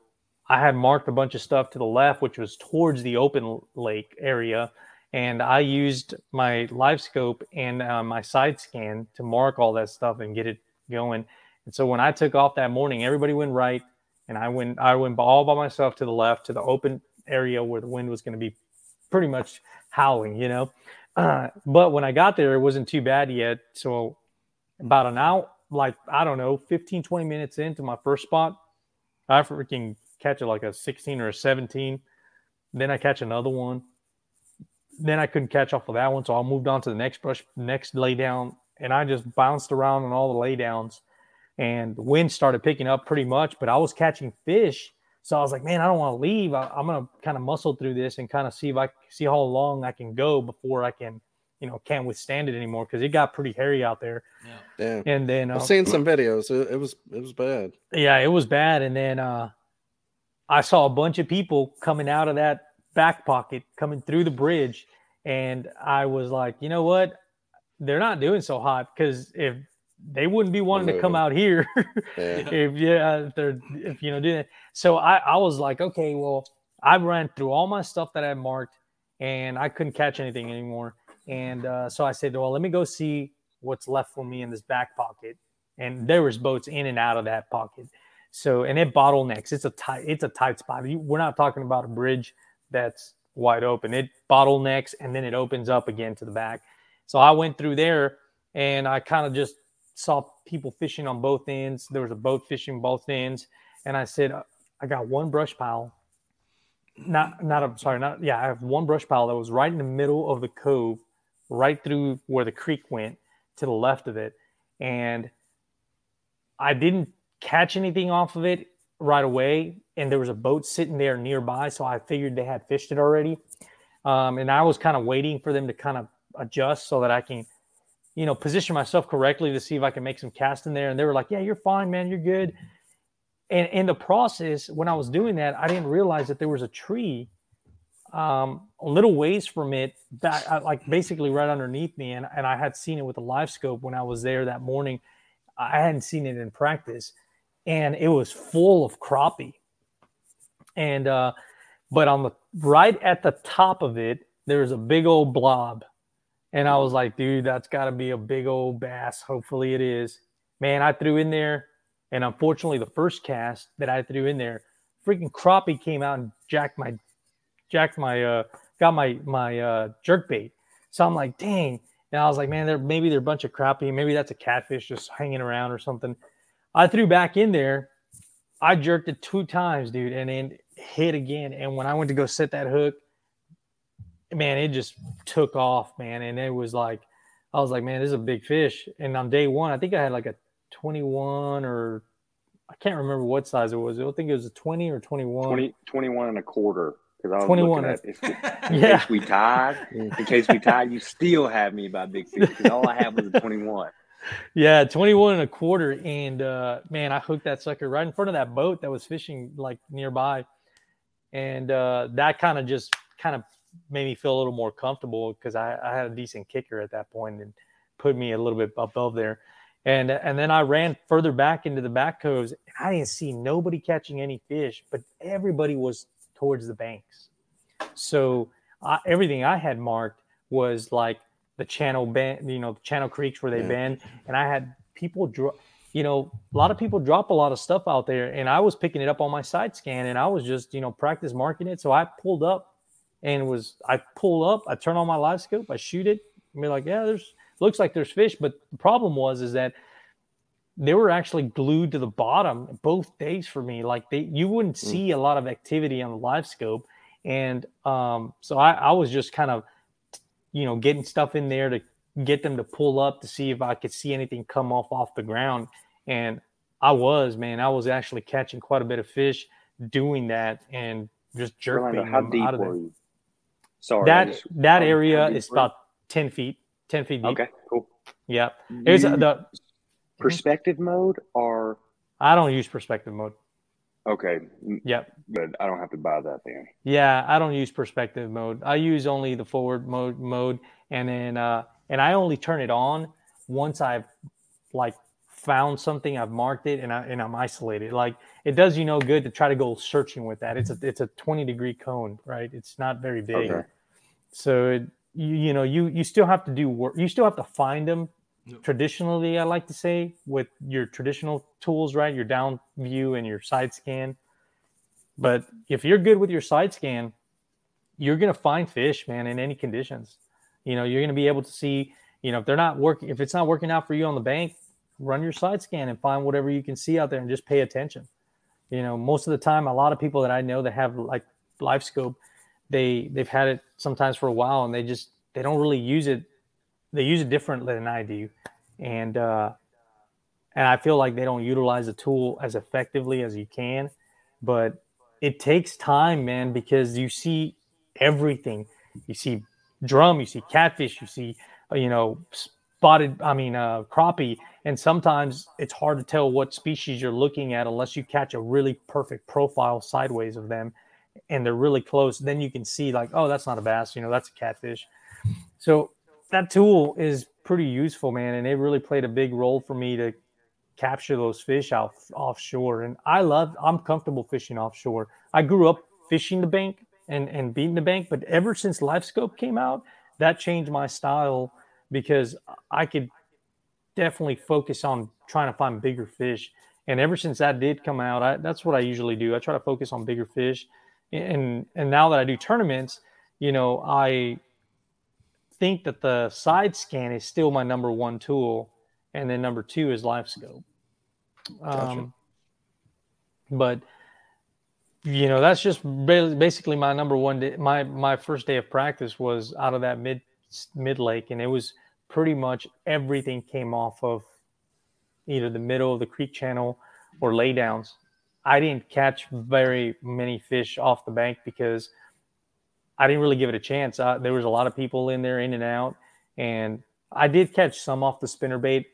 S6: I had marked a bunch of stuff to the left, which was towards the open lake area. And I used my live scope and uh, my side scan to mark all that stuff and get it going. And so when I took off that morning, everybody went right, and I went I went all by myself to the left to the open area where the wind was going to be pretty much howling, you know. Uh, but when I got there, it wasn't too bad yet. So about an hour, like I don't know, 15, 20 minutes into my first spot, I freaking catch it like a 16 or a 17. Then I catch another one. Then I couldn't catch off of that one, so I moved on to the next brush, next lay down, and I just bounced around on all the lay downs. And the wind started picking up pretty much, but I was catching fish, so I was like, man, I don't want to leave. I, I'm gonna kind of muscle through this and kind of see if I see how long I can go before I can, you know, can't withstand it anymore because it got pretty hairy out there.
S4: Yeah.
S6: And then
S4: I've
S6: uh,
S4: seen some videos. It, it was it was bad.
S6: yeah, it was bad. And then uh, I saw a bunch of people coming out of that back pocket, coming through the bridge, and I was like, you know what? They're not doing so hot because if they wouldn't be wanting to come out here
S4: Yeah.
S6: if yeah if they're if you know doing it. So I I was like, okay, well, I ran through all my stuff that I marked, and I couldn't catch anything anymore. And uh, so I said, well, let me go see what's left for me in this back pocket. And there was boats in and out of that pocket. So and it bottlenecks. It's a tight it's a tight spot. We're not talking about a bridge that's wide open. It bottlenecks and then it opens up again to the back. So I went through there and I kind of just saw people fishing on both ends. There was a boat fishing both ends, and I said, I got one brush pile. Not, not. I'm sorry. Not. Yeah, I have one brush pile that was right in the middle of the cove, right through where the creek went to the left of it, and I didn't catch anything off of it right away. And there was a boat sitting there nearby, so I figured they had fished it already. Um, and I was kind of waiting for them to kind of adjust so that I can you know, position myself correctly to see if I can make some cast in there. And they were like, yeah, you're fine, man. You're good. And in the process, when I was doing that, I didn't realize that there was a tree um, a little ways from it, back, uh, like basically right underneath me. And, and I had seen it with a live scope when I was there that morning. I hadn't seen it in practice. And it was full of crappie. And, uh, but on the right at the top of it, there's a big old blob and I was like, dude, that's got to be a big old bass. Hopefully it is. Man, I threw in there. And unfortunately, the first cast that I threw in there, freaking crappie came out and jacked my, jacked my, uh, got my, my, uh, jerk bait. So I'm like, dang. And I was like, man, they're, maybe they're a bunch of crappie. Maybe that's a catfish just hanging around or something. I threw back in there. I jerked it two times, dude, and then hit again. And when I went to go set that hook, man, it just took off, man. And it was like, I was like, man, this is a big fish. And on day one, I think I had like a 21 or I can't remember what size it was. I think it was a 20 or 21.
S7: 20, 21 and a quarter. Because I was
S6: 21
S7: looking at if, in
S6: Yeah.
S7: case we tied, in case we tied, you still have me by big fish. Because all I have was a 21.
S6: Yeah, 21 and a quarter. And uh, man, I hooked that sucker right in front of that boat that was fishing like nearby. And uh, that kind of just kind of made me feel a little more comfortable because I, I had a decent kicker at that point and put me a little bit above there. And and then I ran further back into the back coves. And I didn't see nobody catching any fish, but everybody was towards the banks. So I, everything I had marked was like the channel bend, you know, the channel creeks where they
S4: Yeah.
S6: bend, and I had people draw. You know, a lot of people drop a lot of stuff out there, and I was picking it up on my side scan, and I was just, you know, practice marking it. So I pulled up, and was I pull up, I turn on my live scope, I shoot it, and be like, yeah, there's looks like there's fish, but the problem was is that they were actually glued to the bottom both days for me. Like they, you wouldn't see a lot of activity on the live scope, and um, so I, I was just kind of, you know, getting stuff in there to get them to pull up to see if I could see anything come off off the ground, and I was man, I was actually catching quite a bit of fish doing that and just
S7: jerking
S6: Rolando,
S7: how
S6: them
S7: deep
S6: out of
S7: were
S6: there.
S7: you? Sorry.
S6: That that area is about ten feet, ten feet deep.
S7: Okay, cool.
S6: Yeah, it's
S7: You-
S6: the
S7: perspective mode or
S6: I don't use perspective mode.
S7: Okay,
S6: Yep.
S7: good. I don't have to buy that then.
S6: Yeah, I don't use perspective mode. I use only the forward mode mode, and then uh, and I only turn it on once I've like found something, I've marked it, and I and I'm isolated. Like it does you no good to try to go searching with that. It's a it's a 20 degree cone, right? It's not very big,
S7: Okay.
S6: so it, you you know you you still have to do work. You still have to find them. Traditionally, I like to say with your traditional tools, right? Your down view and your side scan. But if you're good with your side scan, you're going to find fish, man, in any conditions. You know, you're going to be able to see, you know, if they're not working, if it's not working out for you on the bank, run your side scan and find whatever you can see out there and just pay attention. You know, most of the time, a lot of people that I know that have like live scope, they they've had it sometimes for a while and they just they don't really use it. They use it differently than I do, and uh, and I feel like they don't utilize the tool as effectively as you can. But it takes time, man, because you see everything. You see drum, you see catfish, you see, uh, you know, spotted, I mean, uh, crappie. And sometimes it's hard to tell what species you're looking at unless you catch a really perfect profile sideways of them. and they're really close, then you can see like, oh, that's not a bass, you know, that's a catfish. So that tool is pretty useful, man, and it really played a big role for me to capture those fish out offshore. And I love, I'm comfortable fishing offshore. I grew up fishing the bank and and beating the bank, but ever since LiveScope came out, that changed my style because I could definitely focus on trying to find bigger fish. And ever since that did come out, I, that's what I usually do. I try to focus on bigger fish. And and now that I do tournaments, you know, I think that the side scan is still my number one tool, and then number two is LiveScope. Gotcha. Um, but you know, that's just basically my number one day. My my first day of practice was out of that mid mid lake, and it was pretty much everything came off of either the middle of the creek channel or laydowns. I didn't catch very many fish off the bank because I didn't really give it a chance. Uh, there was a lot of people in there, in and out, and I did catch some off the spinner bait,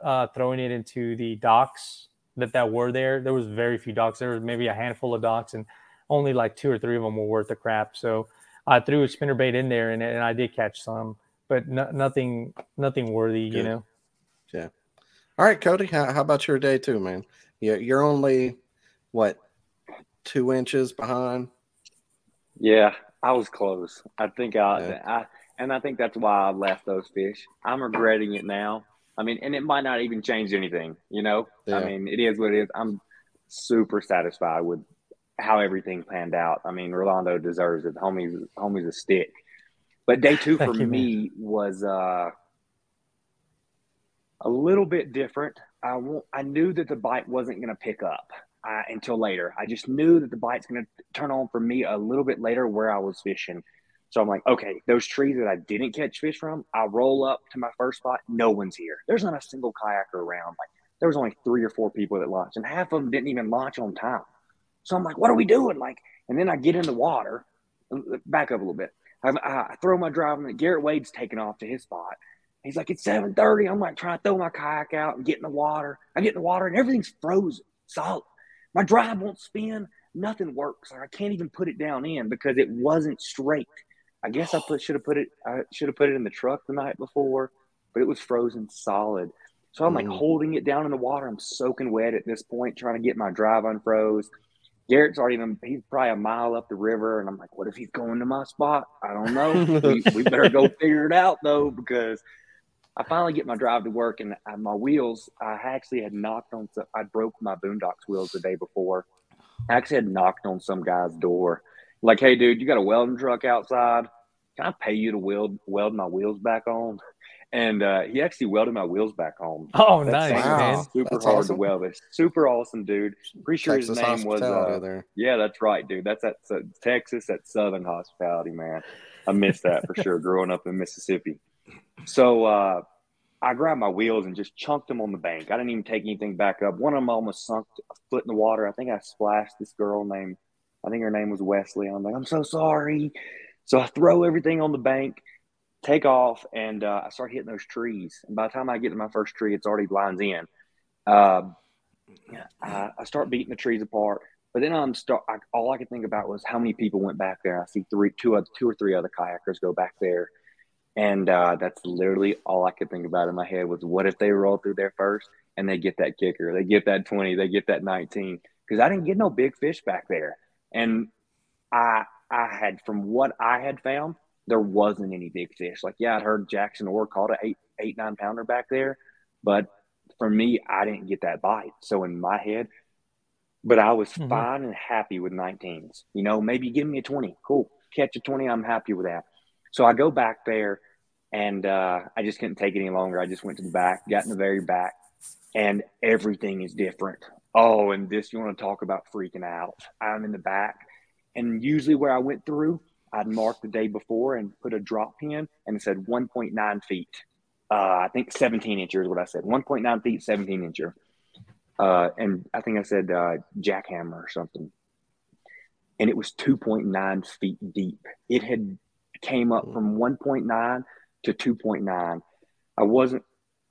S6: uh, throwing it into the docks that that were there. There was very few docks. There was maybe a handful of docks, and only like two or three of them were worth the crap. So I threw a spinner bait in there, and, and I did catch some, but no, nothing, nothing worthy, Good. you know.
S4: Yeah. All right, Cody. How, how about your day too, man? Yeah, you're only what two inches behind.
S7: Yeah, I was close. I think I, yeah. I and I think that's why I left those fish. I'm regretting it now. I mean, and it might not even change anything, you know? Yeah. I mean, it is what it is. I'm super satisfied with how everything panned out. I mean, Rolando deserves it. Homie's homie's a stick. But day two for you, me man. was uh, a little bit different. I I knew that the bite wasn't going to pick up uh, until later. I just knew that the bite's going to turn on for me a little bit later where I was fishing. So I'm like, okay, those trees that I didn't catch fish from, I roll up to my first spot. No one's here. There's not a single kayaker around. Like there was only three or four people that launched, and half of them didn't even launch on time. So I'm like, what are we doing? Like, and then I get in the water. Back up a little bit. I, I throw my drive, and Garrett Wade's taking off to his spot. He's like, it's 7:30. I'm like trying to throw my kayak out and get in the water. I get in the water, and everything's frozen, solid. My drive won't spin. Nothing works. I can't even put it down in because it wasn't straight. I guess I put should have put it I should have put it in the truck the night before, but it was frozen solid. So I'm like mm. holding it down in the water. I'm soaking wet at this point, trying to get my drive unfroze. Garrett's already been, he's probably a mile up the river. And I'm like, what if he's going to my spot? I don't know. we, we, better go figure it out though, because I finally get my drive to work and my wheels, I actually had knocked on, some, I broke my Boonedox wheels the day before. I actually had knocked on some guy's door like, hey, dude, you got a welding truck outside? Can I pay you to weld weld my wheels back on? And uh, he actually welded my wheels back on.
S6: Oh, That's nice,
S7: wow. Super that's hard awesome. to weld. It's super awesome, dude. Pretty sure Texas his name was. Uh. Yeah, that's right, dude. That's at uh, Texas at Southern Hospitality, man. I missed that for sure. Growing up in Mississippi, so uh, I grabbed my wheels and just chunked them on the bank. I didn't even take anything back up. One of them almost sunk a foot in the water. I think I splashed this girl named I think her name was Wesley. I'm like, I'm so sorry. So I throw everything on the bank, take off, and uh, I start hitting those trees. And by the time I get to my first tree, it's already lines in. Uh, I, I, start beating the trees apart. But then I'm start. I, all I could think about was how many people went back there. I see three, two, other, two or three other kayakers go back there, and uh, that's literally all I could think about in my head was, what if they roll through there first and they get that kicker, they get that twenty, they get that nineteen? Because I didn't get no big fish back there. And I I had from what I had found, there wasn't any big fish. Like, yeah, I'd heard Jackson Orr caught an eight, eight, nine pounder back there. But for me, I didn't get that bite. So in my head, but I was mm-hmm. fine and happy with 19s. You know, maybe give me a 20. Cool. Catch a 20. I'm happy with that. So I go back there and uh, I just couldn't take it any longer. I just went to the back, got in the very back, and everything is different. Oh, and this, you want to talk about freaking out. I'm in the back. And usually where I went through, I'd mark the day before and put a drop pin and it said 1.9 feet. Uh, I think 17 inches is what I said. 1.9 feet, 17 incher. Uh, and I think I said uh, jackhammer or something. And it was 2.9 feet deep. It had came up from 1.9 to 2.9. I wasn't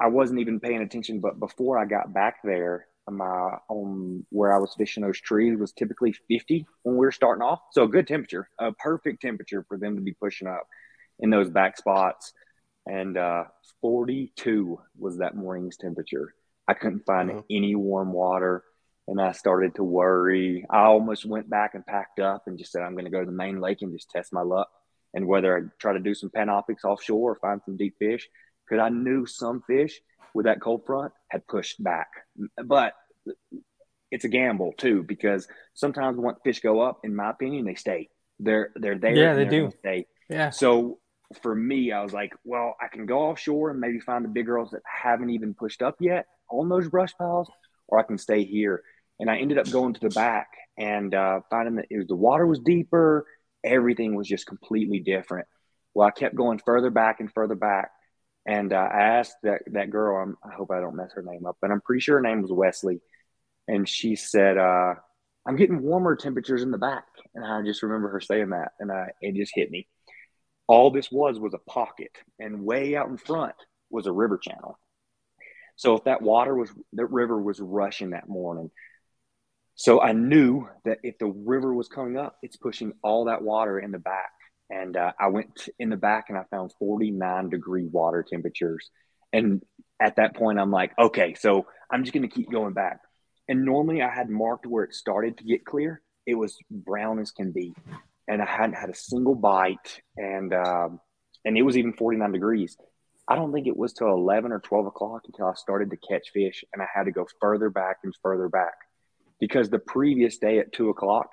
S7: I wasn't even paying attention, but before I got back there, my on where I was fishing those trees was typically 50 when we were starting off. So a good temperature, a perfect temperature for them to be pushing up in those back spots. And uh, 42 was that morning's temperature. I couldn't find
S4: Mhm.
S7: any warm water and I started to worry. I almost went back and packed up and just said, I'm going to go to the main lake and just test my luck. And whether I try to do some Panoptix offshore or find some deep fish, because I knew some fish with that cold front had pushed back. But it's a gamble too, because sometimes when fish go up, in my opinion, they stay. They're they're there.
S6: Yeah, they do.
S7: Stay.
S6: Yeah.
S7: So for me, I was like, well, I can go offshore and maybe find the big girls that haven't even pushed up yet on those brush piles, or I can stay here. And I ended up going to the back and uh, finding that it was the water was deeper, everything was just completely different. Well, I kept going further back and further back, and uh, I asked that that girl. I'm, I hope I don't mess her name up, but I'm pretty sure her name was Wesley, and she said, uh, "I'm getting warmer temperatures in the back," and I just remember her saying that, and I, it just hit me all this was was a pocket and way out in front was a river channel so if that water was that river was rushing that morning so i knew that if the river was coming up it's pushing all that water in the back. And uh, i went in the back and i found 49 degree water temperatures. And at that point i'm like okay so i'm just going to keep going back. And normally i had marked where it started to get clear. It was brown as can be. And I hadn't had a single bite, and um, and it was even 49 degrees. I don't think it was till 11 or 12 o'clock until I started to catch fish, and I had to go further back and further back because the previous day at two o'clock,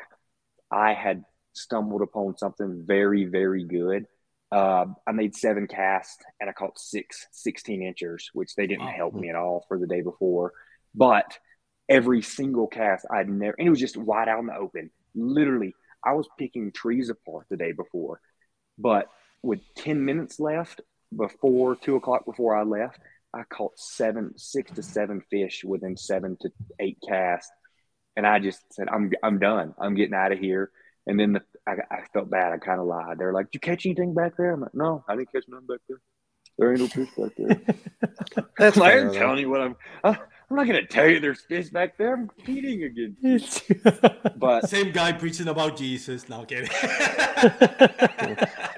S7: I had stumbled upon something very, very good. Uh, I made seven casts and I caught six 16 inchers, which they didn't help me at all for the day before. But every single cast I'd never, and it was just wide out in the open. Literally, I was picking trees apart the day before, but with 10 minutes left before two o'clock before I left, I caught seven, six to seven fish within seven to eight casts. And I just said, I'm, I'm done. I'm getting out of here. And then the, I, I felt bad. I kind of lied. They're like, Did you catch anything back there? I'm like, No, I didn't catch nothing back there. There ain't no fish back there.
S4: That's why
S7: I
S4: fair,
S7: ain't
S4: though.
S7: telling you what I'm. I, I'm not gonna tell you there's fish back there. I'm competing again. But
S5: Same guy preaching about Jesus. Now kidding.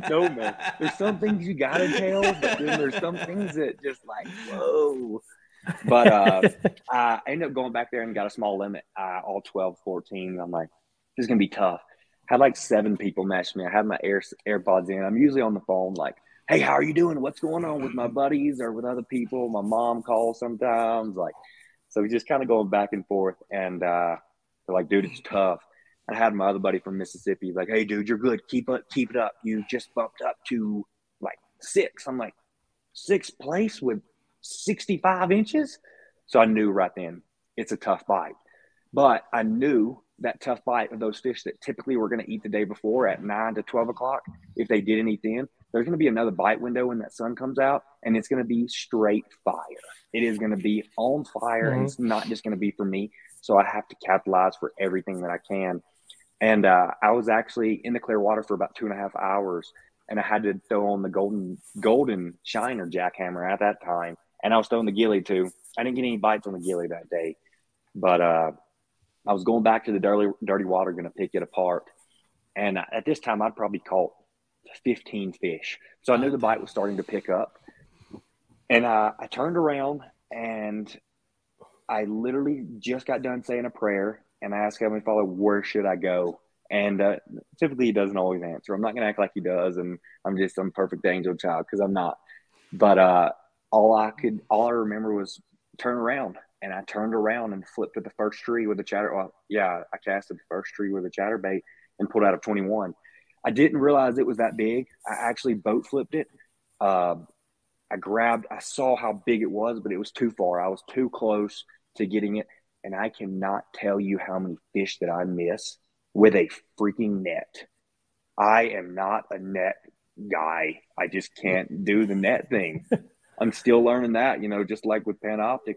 S7: no man, there's some things you gotta tell, but then there's some things that just like whoa. But uh, I ended up going back there and got a small limit, uh, all 12, 14. I'm like, this is gonna be tough. Had like seven people match me. I had my air AirPods in. I'm usually on the phone, like, hey, how are you doing? What's going on with my buddies or with other people? My mom calls sometimes, like, so we just kind of going back and forth. And uh, they're like, dude, it's tough. I had my other buddy from Mississippi, like, hey, dude, you're good. Keep it, keep it up. You just bumped up to like six. I'm like, sixth place with 65 inches. So I knew right then it's a tough bite. But I knew that tough bite of those fish that typically were going to eat the day before at nine to 12 o'clock, if they didn't eat then, there's going to be another bite window when that sun comes out and it's going to be straight fire. It is going to be on fire and
S6: Mhm.
S7: it's not just going to be for me. So I have to capitalize for everything that I can. And uh, I was actually in the clear water for about two and a half hours and I had to throw on the golden golden shiner jackhammer at that time. And I was throwing the gilly too. I didn't get any bites on the gilly that day, but uh, I was going back to the dirty dirty water, going to pick it apart. And at this time, I'd probably caught 15 fish, so I knew the bite was starting to pick up. And uh, I turned around and I literally just got done saying a prayer, and I asked Heavenly Father, "Where should I go?" And uh, typically, He doesn't always answer. I'm not going to act like He does, and I'm just some perfect angel child because I'm not. But uh, all I could, all I remember was turn around, and I turned around and flipped to the first tree with a chatter. Well, yeah, I casted the first tree with a chatterbait and pulled out a 21. I didn't realize it was that big. I actually boat flipped it. Uh, I grabbed, I saw how big it was, but it was too far. I was too close to getting it. And I cannot tell you how many fish that I miss with a freaking net. I am not a net guy. I just can't do the net thing. I'm still learning that, you know, just like with Panoptix.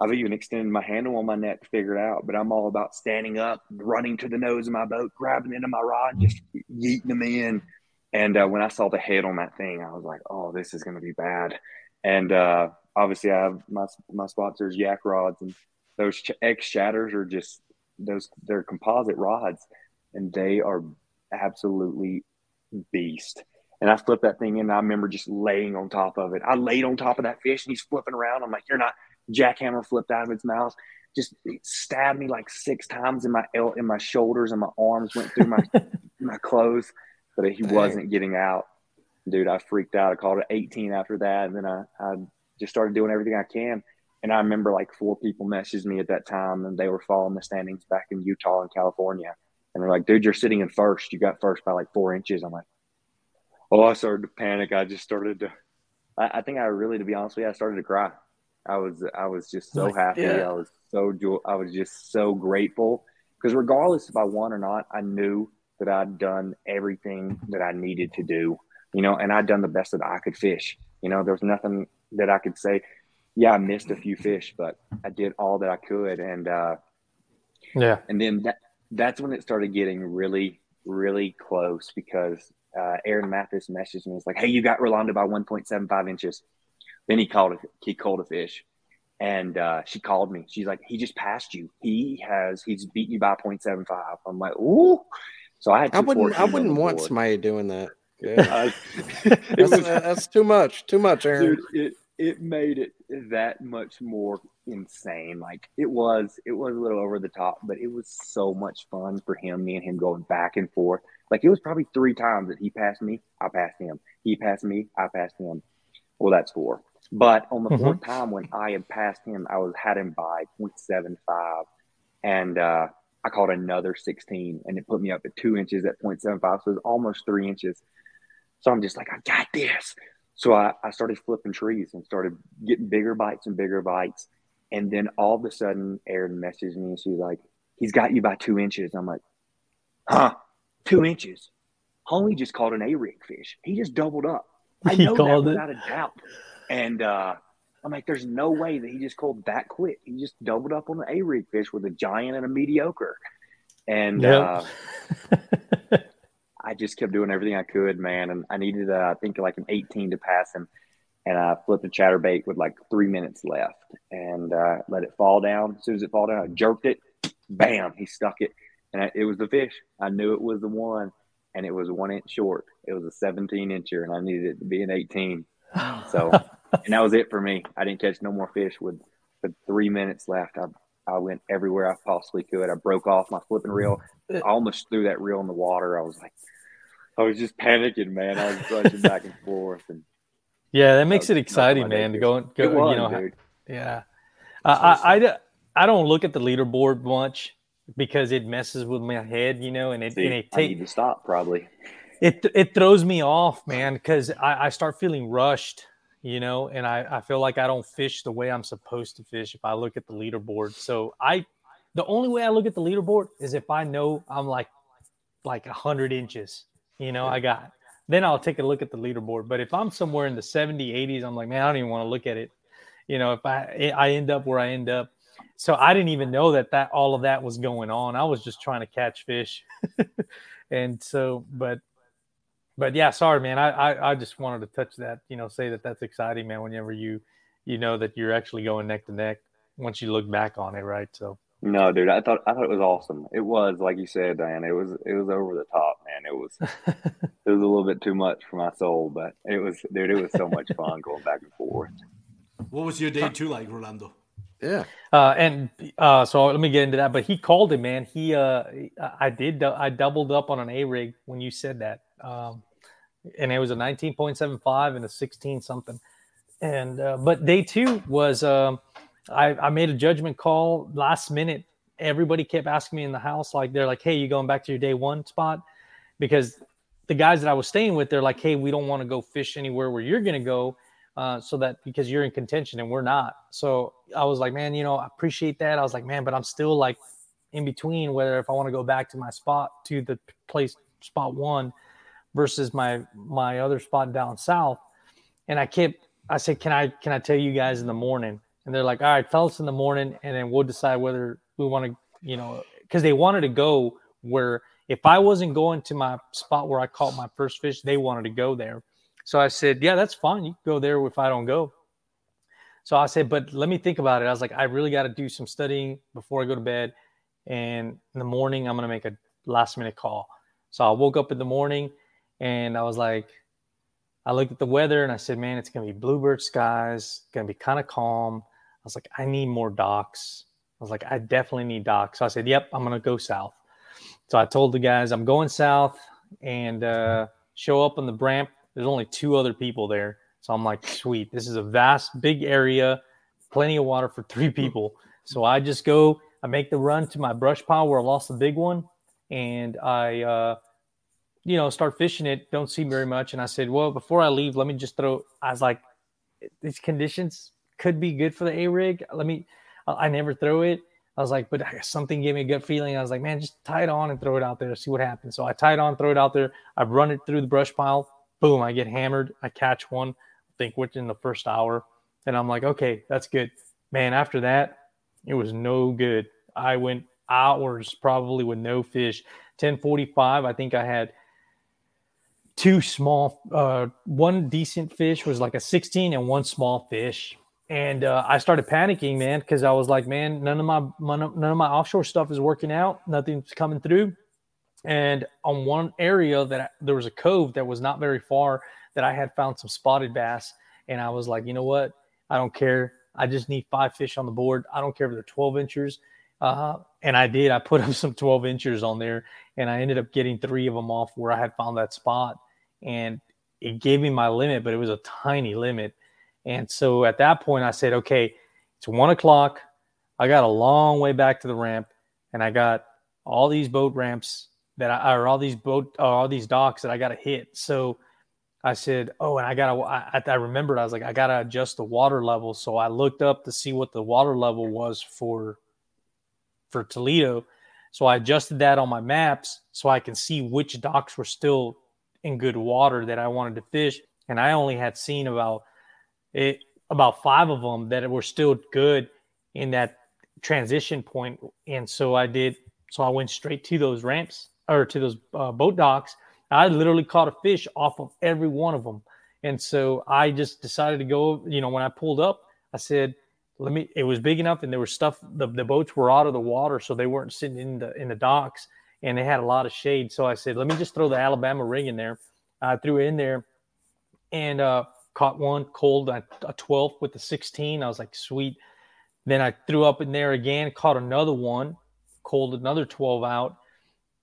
S7: I've even extended my handle on my net to figure it out, but I'm all about standing up, running to the nose of my boat, grabbing into my rod, just yeeting them in. And uh, when I saw the head on that thing, I was like, "Oh, this is going to be bad." And uh, obviously, I have my my sponsors, Yak Rods, and those ch- X shatters are just those they're composite rods, and they are absolutely beast. And I flipped that thing in. And I remember just laying on top of it. I laid on top of that fish, and he's flipping around. I'm like, "You're not." Jackhammer flipped out of its mouth. Just stabbed me like six times in my el- in my shoulders, and my arms went through my my clothes, but he wasn't getting out. Dude, I freaked out. I called it 18 after that, and then I, I just started doing everything I can. And I remember like four people messaged me at that time, and they were following the standings back in Utah and California. And they're like, dude, you're sitting in first. You got first by like four inches. I'm like, oh, I started to panic. I just started to, I, I think I really, to be honest with you, I started to cry. I was, I was just so happy.
S6: yeah.
S7: I was so, jo- I was just so grateful because regardless if I won or not, I knew that I'd done everything that I needed to do, you know, and I'd done the best that I could fish. You know, there was nothing that I could say. Yeah, I missed a few fish, but I did all that I could. And, uh,
S6: Yeah.
S7: and then that that's when it started getting really, really close because uh, Aaron Mathis messaged me. It's like, "Hey, you got Rolando by 1.75 inches." Then he called a, he called a fish, and uh, she called me. She's like, "He just passed you. He has he's beaten you by 0.75." I'm like, "Ooh!" So I had.
S4: I wouldn't. I wouldn't want
S7: board.
S4: somebody doing that. Yeah.
S7: Uh,
S4: that's,
S7: was
S4: that's too much. Too much, Aaron.
S7: dude it it made it that much more insane like it was it was a little over the top but it was so much fun for him me and him going back and forth like it was probably three times that he passed me i passed him he passed me i passed him well that's four but on the
S6: Mhm.
S7: fourth time when i had passed him i was had him by 0.75 and uh I caught another 16 and it put me up at two inches at 0.75. So it was almost three inches. So I'm just like, I got this. So I, I started flipping trees and started getting bigger bites and bigger bites. And then all of a sudden, Erin messaged me and she's like, he's got you by two inches. I'm like, huh, two inches? Homie just caught an A-rig fish. He just doubled up. I
S6: He
S7: know that
S6: called it.
S7: without a doubt. And uh, I'm like, there's no way that he just called that quick. He just doubled up on an A-rig fish with a giant and a mediocre. And
S6: Yep.
S7: uh, I just kept doing everything I could, man. And I needed, uh, I think, like an 18 to pass him. And I flipped a chatterbait with like three minutes left and uh, let it fall down. As soon as it fall down, I jerked it. Bam! He stuck it, and I, it was the fish. I knew it was the one, and it was one inch short. It was a 17 incher, and I needed it to be an 18. So, and that was it for me. I didn't catch no more fish with with three minutes left. I I went everywhere I possibly could. I broke off my flipping reel. Uh, I almost threw that reel in the water. I was like, I was just panicking, man. I was rushing back and forth, and
S6: Yeah, that makes it exciting, man. To go, go
S7: it was,
S6: you know,
S7: dude.
S6: yeah. I, I, I, I don't look at the leaderboard much because it messes with my head, you know, and it,
S7: See,
S6: and it
S7: I need to stop probably.
S6: it it throws me off, man, because I, I start feeling rushed, you know, and I, I feel like I don't fish the way I'm supposed to fish if I look at the leaderboard. So I the only way I look at the leaderboard is if I know I'm like like a hundred inches, you know, I got then I'll take a look at the leaderboard. But if I'm somewhere in the 70, 80s, I'm like, man, I don't even want to look at it. You know, if I I end up where I end up. So I didn't even know that that all of that was going on. I was just trying to catch fish. and so, but but yeah, sorry, man. I, I I just wanted to touch that. You know, say that that's exciting, man. Whenever you you know that you're actually going neck to neck once you look back on it, right? So
S7: No, dude, I thought I thought it was awesome. It was like you said, Diane. It was it was over the top, man. It was it was a little bit too much for my soul, but it was, dude. It was so much fun going back and forth.
S5: What was your day two like, Rolando?
S4: Yeah.
S6: Uh, and uh, so let me get into that. But he called it, man. He, uh, I did, I doubled up on an A rig when you said that, um, and it was a 19.75 and a 16 something. And uh, but day two was, um, I, I made a judgment call last minute. Everybody kept asking me in the house, like they're like, "Hey, you going back to your day one spot?" Because the guys that I was staying with, they're like, "Hey, we don't want to go fish anywhere where you're gonna go." Uh, so that because you're in contention and we're not. So I was like, man, you know, I appreciate that. I was like, man, but I'm still like in between whether if I want to go back to my spot to the place spot one versus my my other spot down south. And I kept I said, can I can I tell you guys in the morning? And they're like, all right, tell us in the morning, and then we'll decide whether we want to, you know, because they wanted to go where if I wasn't going to my spot where I caught my first fish, they wanted to go there. So I said, yeah, that's fine. You go there if I don't go. So I said, but let me think about it. I was like, I really got to do some studying before I go to bed. And in the morning, I'm going to make a last minute call. So I woke up in the morning and I was like, I looked at the weather and I said, man, it's going to be bluebird skies, going to be kind of calm. I was like, I need more docks. I was like, I definitely need docks. So I said, yep, I'm going to go south. So I told the guys, I'm going south and uh, show up on the ramp. There's only two other people there. So I'm like, sweet, this is a vast, big area, plenty of water for three people. So I just go, I make the run to my brush pile where I lost the big one, and I, uh, you know, start fishing it. Don't see very much. And I said, well, before I leave, let me just throw. I was like, these conditions could be good for the A rig. Let me. I never throw it. I was like, but something gave me a good feeling. I was like, man, just tie it on and throw it out there, see what happens. So I tie it on, throw it out there. I run it through the brush pile. Boom! I get hammered. I catch one I think within the first hour. And I'm like, okay, that's good. Man, after that, it was no good. I went hours probably with no fish. 1045, I think I had two small, uh, one decent fish was like a 16 and one small fish. And uh, I started panicking, man, because I was like, man, none of my none of my offshore stuff is working out. Nothing's coming through. And on one area that I, there was a cove that was not very far that I had found some spotted bass. And I was like, you know what? I don't care. I just need five fish on the board. I don't care if they're 12 inchers. Uh, and I did. I put up some 12 inchers on there and I ended up getting three of them off where I had found that spot. And it gave me my limit, but it was a tiny limit. And so at that point, I said, okay, it's one o'clock. I got a long way back to the ramp and I got all these boat ramps that I, or all these boat, or all these docks that I got to hit. So I said, "Oh, and I gotta." I, I remembered. I was like, "I gotta adjust the water level." So I looked up to see what the water level was for for Toledo. So I adjusted that on my maps so I can see which docks were still in good water that I wanted to fish. And I only had seen about it about five of them that were still good in that transition point. And so I did. So I went straight to those ramps or to those uh, boat docks I literally caught a fish off of every one of them. And so I just decided to go, you know, when I pulled up, I said, let me, it was big enough and there was stuff, the, the boats were out of the water. So they weren't sitting in the, in the docks and they had a lot of shade. So I said, let me just throw the Alabama rig in there. I threw it in there and uh, caught one cold, a, a 12 with the 16. I was like, sweet. Then I threw up in there again, caught another one, cold another 12 out.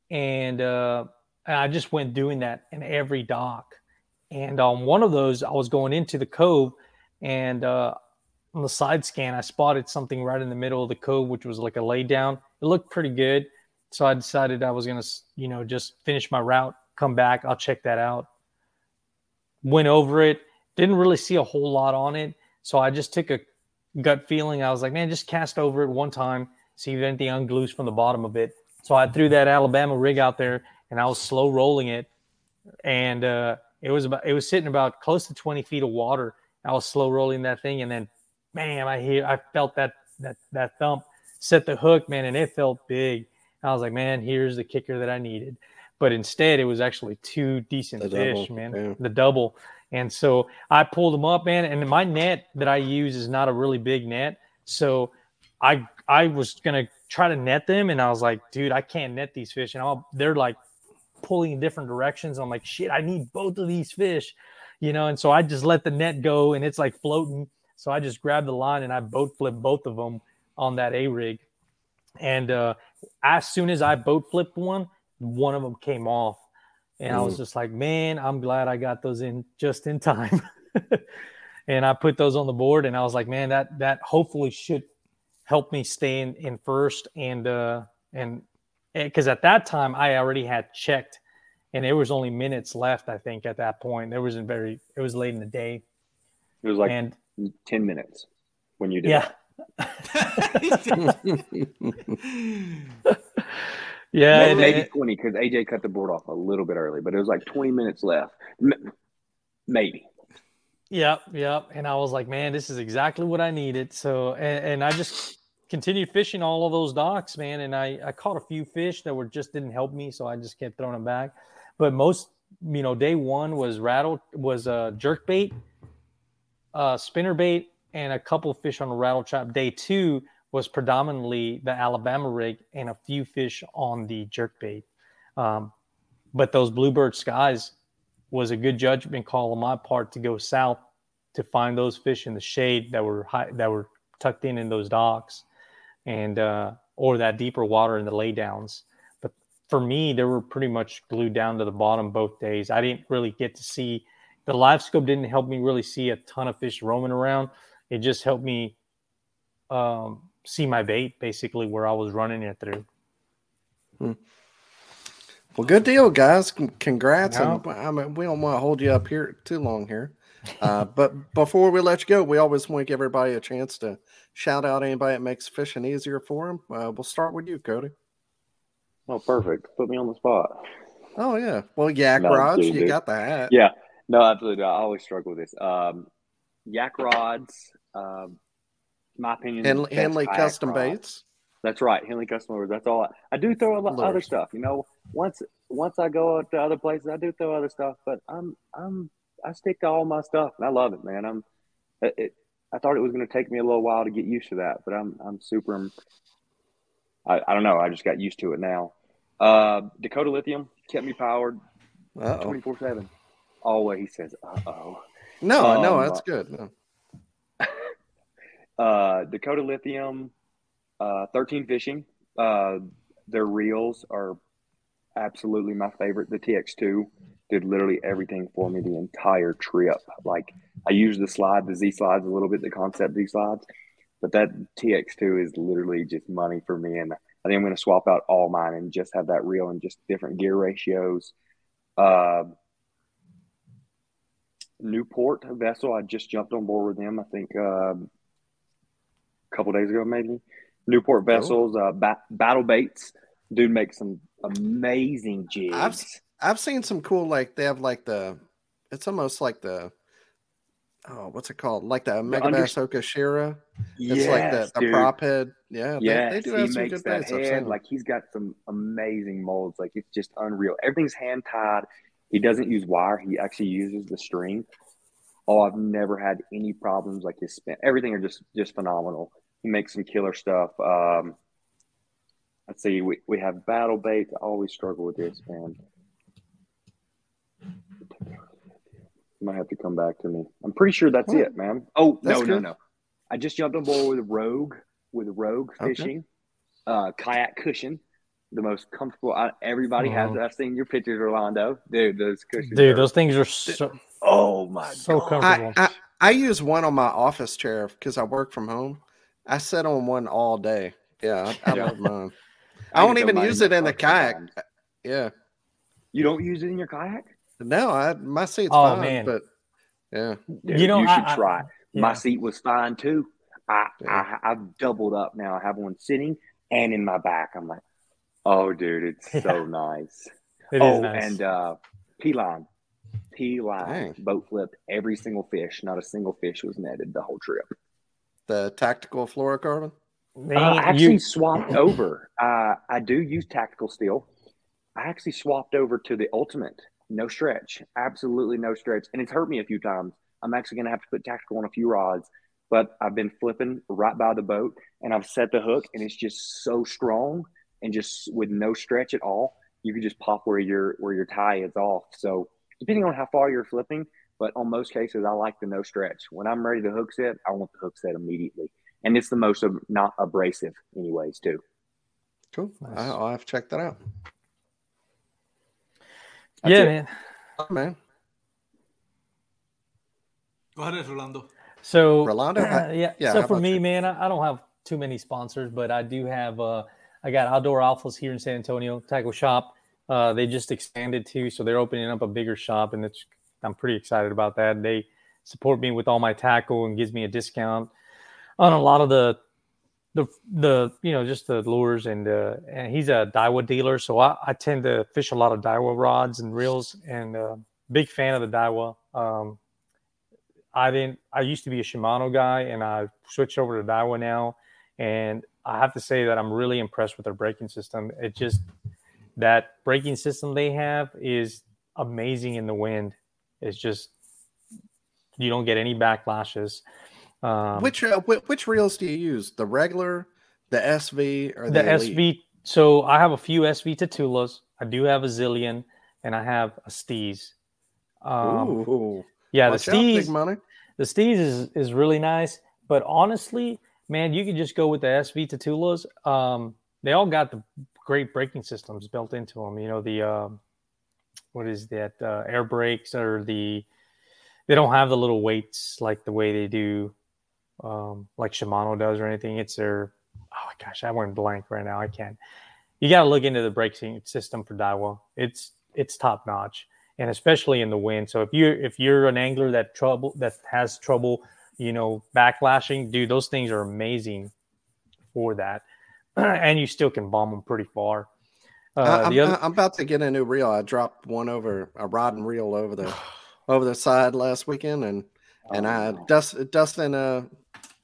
S6: And, uh, I just went doing that in every dock. And on one of those, I was going into the cove, and uh, on the side scan, I spotted something right in the middle of the cove, which was like a laydown. It looked pretty good, so I decided I was gonna, you know, just finish my route, come back, I'll check that out. Went over it, didn't really see a whole lot on it, so I just took a gut feeling. I was like, man, just cast over it one time, see if anything unglues from the bottom of it. So I threw that Alabama rig out there and I was slow rolling it, and uh, it was about it was sitting about close to 20 feet of water. I was slow rolling that thing, and then, man, I hear I felt that that that thump, set the hook, man, and it felt big. I was like, man, here's the kicker that I needed. But instead, it was actually two decent
S4: The
S6: fish,
S4: double,
S6: man.
S4: yeah.
S6: The double. And so I pulled them up, man. And my net that I use is not a really big net. So I I was gonna try to net them, and I was like, dude, I can't net these fish. And I'll, they're like pulling in different directions. I'm like, shit, I need both of these fish, you know. And so I just let the net go, and it's like floating. So I just grabbed the line and I boat flipped both of them on that A rig. And uh, as soon as I boat flipped one, one of them came off. And I was
S4: Mm.
S6: just like, man, I'm glad I got those in just in time. and I put those on the board and I was like, man, that that hopefully should help me stay in, in first and uh and because at that time I already had checked and there was only minutes left, I think, at that point. There wasn't very it was late in the day.
S7: It was like
S6: and
S7: 10 minutes when you did
S6: yeah. Yeah,
S7: Maybe, maybe
S6: and-
S7: 20 because AJ cut the board off a little bit early, but it was like 20 minutes left. M- Maybe.
S6: Yep, yep. And I was like, man, this is exactly what I needed. So, and, and I just continued fishing all of those docks, man. And I, I caught a few fish that were just didn't help me. So I just kept throwing them back. But most, you know, day one was rattle, was uh, jerk bait, uh, spinner bait, and a couple fish on a rattle trap. Day two was predominantly the Alabama rig and a few fish on the jerkbait. Um, but those bluebird skies was a good judgment call on my part to go south to find those fish in the shade that were high, that were tucked in in those docks, and uh, or that deeper water in the laydowns. But for me, they were pretty much glued down to the bottom both days. I didn't really get to see the LiveScope didn't help me really see a ton of fish roaming around. It just helped me um, see my bait basically where I was running it through.
S4: Hmm. Well, good deal, guys. Congrats.
S6: No.
S4: And I mean, we don't want to hold you up here too long here. Uh, but before we let you go, we always want to give everybody a chance to shout out anybody that makes fishing easier for them. Uh, we'll start with you, Cody.
S7: Oh, perfect. Put me on the spot.
S4: Oh yeah. Well, Yak
S7: No,
S4: Rods,
S7: dude,
S4: you
S7: dude.
S4: got the hat.
S7: Yeah, no, absolutely. I always struggle with this. Um, yak rods, um, my opinion.
S4: Hen- Henley Custom
S7: rod.
S4: Baits.
S7: That's right, Henley Custom Lures. That's all. I, I do throw a lot other stuff. You know, once once I go out to other places, I do throw other stuff. But I'm I'm I stick to all my stuff, and I love it, man. I'm it. I thought it was going to take me a little while to get used to that, but I'm I'm super. I, I don't know. I just got used to it now. Uh, Dakota Lithium kept me powered twenty four seven. Always he says, "Uh oh."
S4: No, no,
S7: Um,
S4: that's good. No.
S7: uh, Dakota Lithium, uh, 13 Fishing. Uh, their reels are absolutely my favorite. The TX2 did literally everything for me the entire trip. Like I use the slide, the Z slides a little bit, the concept Z slides, but that TX2 is literally just money for me. And I think I'm going to swap out all mine and just have that reel and just different gear ratios. Uh, Newport vessel. I just jumped on board with them. I think um, a couple days ago, maybe. Newport vessels, uh, ba- battle baits. Dude makes some amazing jigs.
S4: I've I've seen some cool like they have like the it's almost like the oh what's it called like the Mega
S7: under-
S4: Bass Okashira. It's like the, the
S7: dude.
S4: prop head. Yeah,
S7: Yeah,
S4: they, they do have some
S7: makes
S4: good
S7: that. Head like he's got some amazing molds. Like it's just unreal. Everything's hand tied. He doesn't use wire. He actually uses the string. Oh, I've never had any problems like his spin. Everything are just just phenomenal. He makes some killer stuff. Um, let's see. We, we have battle baits. I always struggle with this, man. You might have to come back to me. I'm pretty sure that's
S4: Well,
S7: it, man. Oh no, no,
S4: good.
S7: no. I just jumped on board with Rogue with Rogue
S4: Okay.
S7: fishing, uh, kayak cushion, the most comfortable. I, everybody has.
S6: Mhm.
S7: I've seen your pictures, Orlando. Dude, those cushions.
S6: Dude,
S7: are-
S6: those things are so,
S7: Oh my
S6: so
S7: god.
S6: comfortable.
S4: I, I I use one on my office chair because I work from home. I sit on one all day. Yeah, I, I
S7: Yeah.
S4: love mine.
S7: I
S4: I don't even use it in the kayak.
S7: sometimes.
S4: Yeah,
S7: You don't use it in your kayak?
S4: No, I my seat's
S6: Oh,
S4: fine,
S6: man.
S4: but yeah,
S7: Dude,
S6: You know,
S7: you should
S6: I- I-
S7: try. My
S6: yeah.
S7: seat was fine too. I,
S4: Yeah.
S7: I I've doubled up now. I have one sitting and in my back. I'm like, oh, dude, it's so nice.
S6: It is
S7: oh,
S6: nice.
S7: and uh, P line, P line, boat flipped every single fish. Not a single fish was netted the whole trip.
S4: the tactical fluorocarbon.
S6: Man,
S7: Uh, I actually
S6: you-
S7: swapped over. Uh, I do use tactical steel. I actually swapped over to the ultimate. No stretch. Absolutely no stretch. And it's hurt me a few times. I'm actually going to have to put tactical on a few rods. But I've been flipping right by the boat and I've set the hook and it's just so strong and just with no stretch at all. You can just pop where your where your tie is off. So depending on how far you're flipping, but on most cases I like the no stretch. When I'm ready to hook set, I want the hook set immediately and it's the most ab- not abrasive anyways too
S4: Cool.
S6: Nice.
S4: I, I'll have to check that out.
S7: That's
S6: yeah,
S7: it.
S6: man.
S4: Oh, man,
S5: Go ahead, Rolando.
S6: So
S4: Rolando, I-
S6: yeah.
S4: yeah,
S6: So for me,
S4: you?
S6: man, I, I don't have too many sponsors, but I do have. Uh, I got Outdoor Alphas here in San Antonio Tackle Shop. Uh, they just expanded too, so they're opening up a bigger shop, and it's I'm pretty excited about that. They support me with all my tackle and gives me a discount on a lot of the the the you know just the lures and uh, and he's a Daiwa dealer, so I, I tend to fish a lot of Daiwa rods and reels, and uh, big fan of the Daiwa. Um, I didn't. I used to be a Shimano guy, and I switched over to Daiwa now. And I have to say that I'm really impressed with their braking system. It just that braking system they have is amazing in the wind. It's just you don't get any backlashes. Um,
S4: which uh, which reels do you use? The regular, the SV, or
S6: the
S4: the,
S6: SV. So I have a few SV Tatulas. I do have a Zillion, and I have a Steez. Um,
S4: Ooh,
S6: yeah, the
S4: watch big
S6: Steez.
S4: money.
S6: The Steez is is really nice, but honestly, man, you could just go with the SV Tatulas. Um, they all got the great braking systems built into them. You know the um, what is that uh, air brakes or the they don't have the little weights like the way they do um, like Shimano does or anything. It's their oh my gosh, I went blank right now. I can't. You got to look into the braking system for Daiwa. It's it's top notch, and especially in the wind. So if you if you're an angler that trouble that has trouble, you know, backlashing, dude, those things are amazing for that, and you still can bomb them pretty far. Uh,
S4: I'm,
S6: other,
S4: I'm about to get a new reel. I dropped one over a rod and reel over the over the side last weekend, and and I
S6: Oh.
S4: Dust, Dustin uh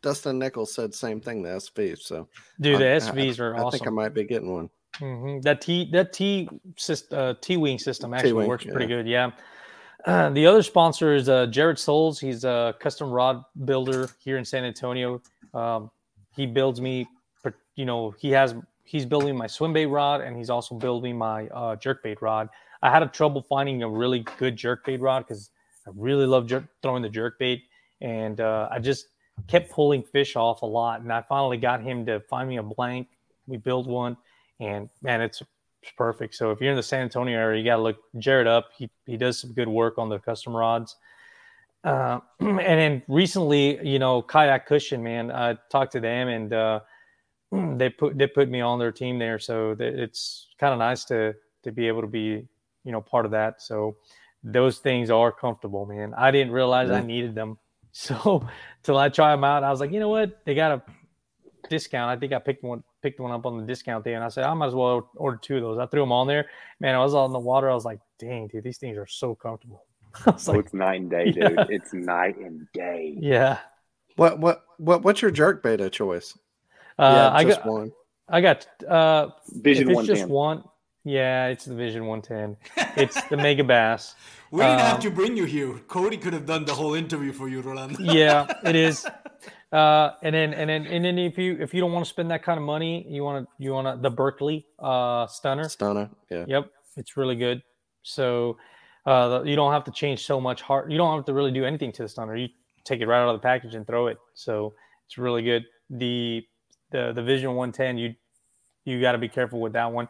S4: Dustin Nichols said same thing. The SV. So
S6: dude, the
S4: I- I-
S6: SVs are
S4: I,
S6: awesome.
S4: I think I might be getting one.
S6: hmm That T that T system, uh, T wing system actually
S4: T-wing,
S6: works pretty
S4: yeah.
S6: good. Yeah. Uh, the other sponsor is uh, Jared Souls. He's a custom rod builder here in San Antonio. Um, he builds me, you know, he has he's building my swim bait rod and he's also building my uh, jerk bait rod. I had a trouble finding a really good jerk bait rod because I really love jerk, throwing the jerk bait, and uh, I just kept pulling fish off a lot. And I finally got him to find me a blank. We built one, and man, it's, perfect. So if you're in the San Antonio area, you got to look Jared up. He he does some good work on the custom rods. Uh, and then recently, you know, kayak cushion, man, I talked to them and uh, they put they put me on their team there, so it's kind of nice to to be able to be you know part of that. So those things are comfortable, man. I didn't realize I needed them, so till I try them out, I was like, you know what, they got a discount. I think I picked one picked one up on the discount day, and I said I might as well order two of those. I threw them on there, man. I was on the water. I was like, dang, dude, these things are so comfortable. I was
S7: Oh,
S6: like,
S7: it's night and day, dude.
S6: Yeah.
S7: It's night and day.
S6: yeah.
S4: What what what what's your jerk beta choice?
S6: Uh, I
S4: just
S6: got
S4: one.
S6: I got uh
S7: Vision
S6: if it's just
S7: 110.
S6: one. Yeah, it's the Vision 110. It's the Megabass.
S5: We didn't have
S6: Um,
S5: to bring you here. Cody could have done the whole interview for you, Rolando.
S6: yeah, it is. Uh, and then and then and then if you if you don't want to spend that kind of money, you want to you want to the Berkley uh Stunna.
S4: Stunna. Yeah.
S6: Yep, it's really good. So uh, you don't have to change so much hard. You don't have to really do anything to the Stunna. You take it right out of the package and throw it. So it's really good. The the the Vision 110, you you got to be careful with that one.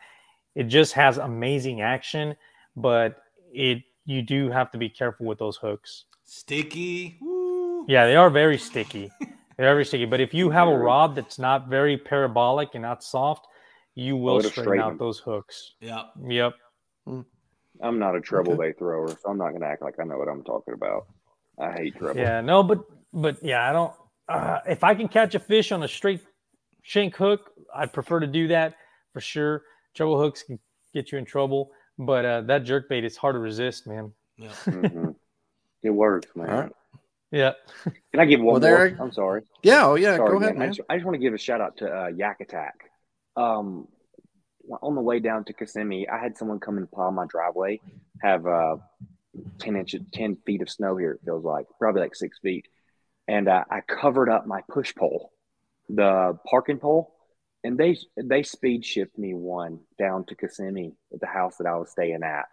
S6: It just has amazing action, but it you do have to be careful with those hooks.
S5: Sticky. Woo.
S6: Yeah, they are very sticky. They're very sticky. But if you have a rod that's not very parabolic and not soft, you will straighten
S7: straighten
S6: out those hooks.
S5: Yeah.
S6: Yep.
S7: I'm not a treble bait thrower, so I'm not going to act like I know what I'm talking about. I hate treble.
S6: Yeah, no, but but yeah, I don't. Uh, if I can catch a fish on a straight shank hook, I'd prefer to do that for sure. Treble hooks can get you in trouble, but uh, that jerk bait is hard to resist, man.
S5: Yeah.
S7: Mhm. It works, man.
S4: All right.
S6: Yeah.
S7: Can I give one
S4: Well, there-
S7: more? I'm sorry.
S4: Yeah. Oh yeah.
S7: Sorry,
S4: Go ahead,
S7: I
S4: man.
S7: just, I just want to give a shout out to uh, Yak Attack. Um, on the way down to Kissimmee, I had someone come and plow my driveway. Have uh, ten inches, ten feet of snow here. It feels like probably like six feet, and uh, I covered up my push pole, the parking pole, and they they speed shipped me one down to Kissimmee at the house that I was staying at.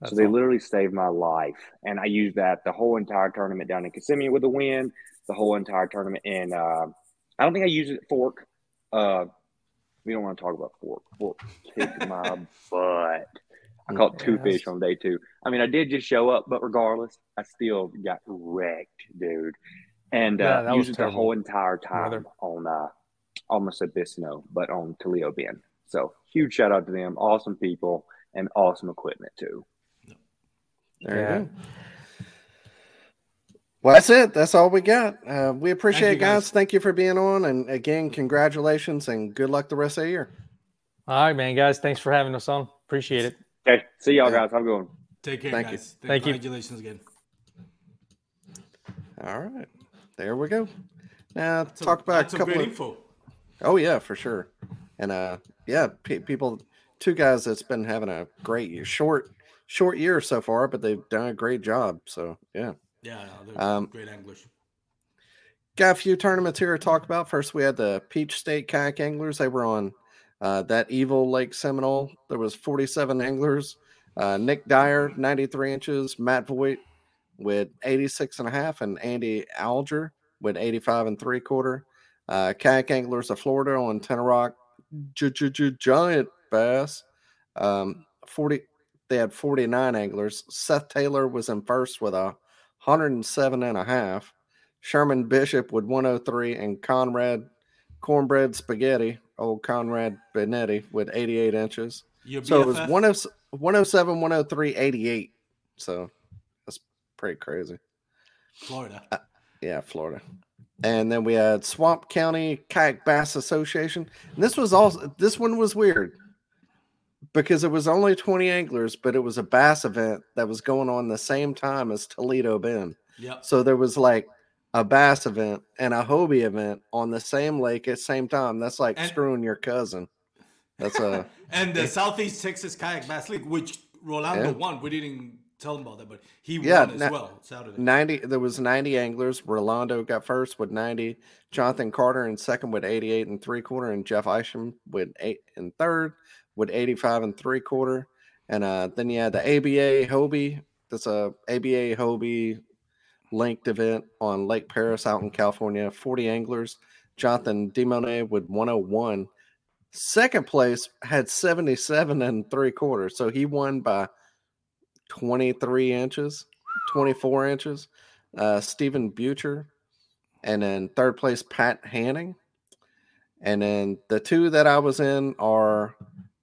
S6: That's
S7: so they
S6: awesome.
S7: literally saved my life, and I used that the whole entire tournament down in Kissimmee with a win. the whole entire tournament. And uh, I don't think I used it at Fork. Uh, we don't want to talk about Fork. Fork kicked my butt. I caught two fish on day two. I mean, I did just show up, but regardless, I still got wrecked, dude. And
S6: Yeah,
S7: uh, used it the whole entire time
S6: weather.
S7: on uh, almost said Bisno, but on Toledo Bend. So huge shout out to them. Awesome people and awesome equipment too.
S4: There
S6: Yeah.
S4: you go. Well, that's it. That's all we got. Uh, we appreciate
S5: you,
S4: it, guys.
S5: guys.
S4: Thank you for being on. And again, congratulations and good luck the rest of the year.
S6: All right, man, guys. Thanks for having us on. Appreciate it.
S7: Okay, see y'all guys. Have a good one.
S5: Take care,
S4: Thank you.
S5: guys.
S6: Thank you.
S5: Congratulations again.
S4: All right. There we go. Now
S5: That's
S4: talk about a couple of
S5: info.
S4: Oh yeah, for sure. And uh yeah, pe- people two guys that's been having a great year, short short year so far, but they've done a great job. So, yeah.
S5: Yeah, no,
S4: Um,
S5: great anglers.
S4: got a few tournaments here to talk about. First, we had the Peach State Kayak Anglers. They were on uh, that evil Lake Seminole. There was 47 anglers. Uh, Nick Dyer, 93 inches. Matt Voigt with 86 and a half, and Andy Alger with 85 and three quarter. Uh, Kayak Anglers of Florida on Tenoroc, giant bass. Um, 40, they had 49 anglers. Seth Taylor was in first with a 107 and a half. Sherman Bishop with 103 and Conrad Cornbread Spaghetti, old Conrad Benetti with 88 inches. So it was
S5: BFF?
S4: 107, 107, 103, 88. So that's pretty crazy.
S5: Florida.
S4: Yeah, Florida. And then we had Swamp County Kayak Bass Association. And this was also this one was weird because it was only 20 anglers, but it was a bass event that was going on the same time as Toledo Bend.
S5: Yep.
S4: So there was like a bass event and a Hobie event on the same lake at the same time. That's like
S5: And-
S4: screwing your cousin. That's a
S5: And the Southeast Texas Kayak Bass League, which Rolando
S4: Yeah.
S5: won. We didn't tell them about that, but he
S4: Yeah,
S5: won as
S4: na-
S5: well. Saturday.
S4: 90 there. was 90 anglers. Rolando got first with 90 jonathan carter in second with 88 and three quarter and jeff isham with eight and third with 85 and three quarter. And uh then you had the aba hobie. That's a aba hobie linked event on lake Perris out in california. 40 anglers. Jonathan demone with 101 second place had 77 and three quarters so he won by 23 inches 24 inches. Uh, Stephen Butcher, and then third place Pat Hanning, and then the two that I was in are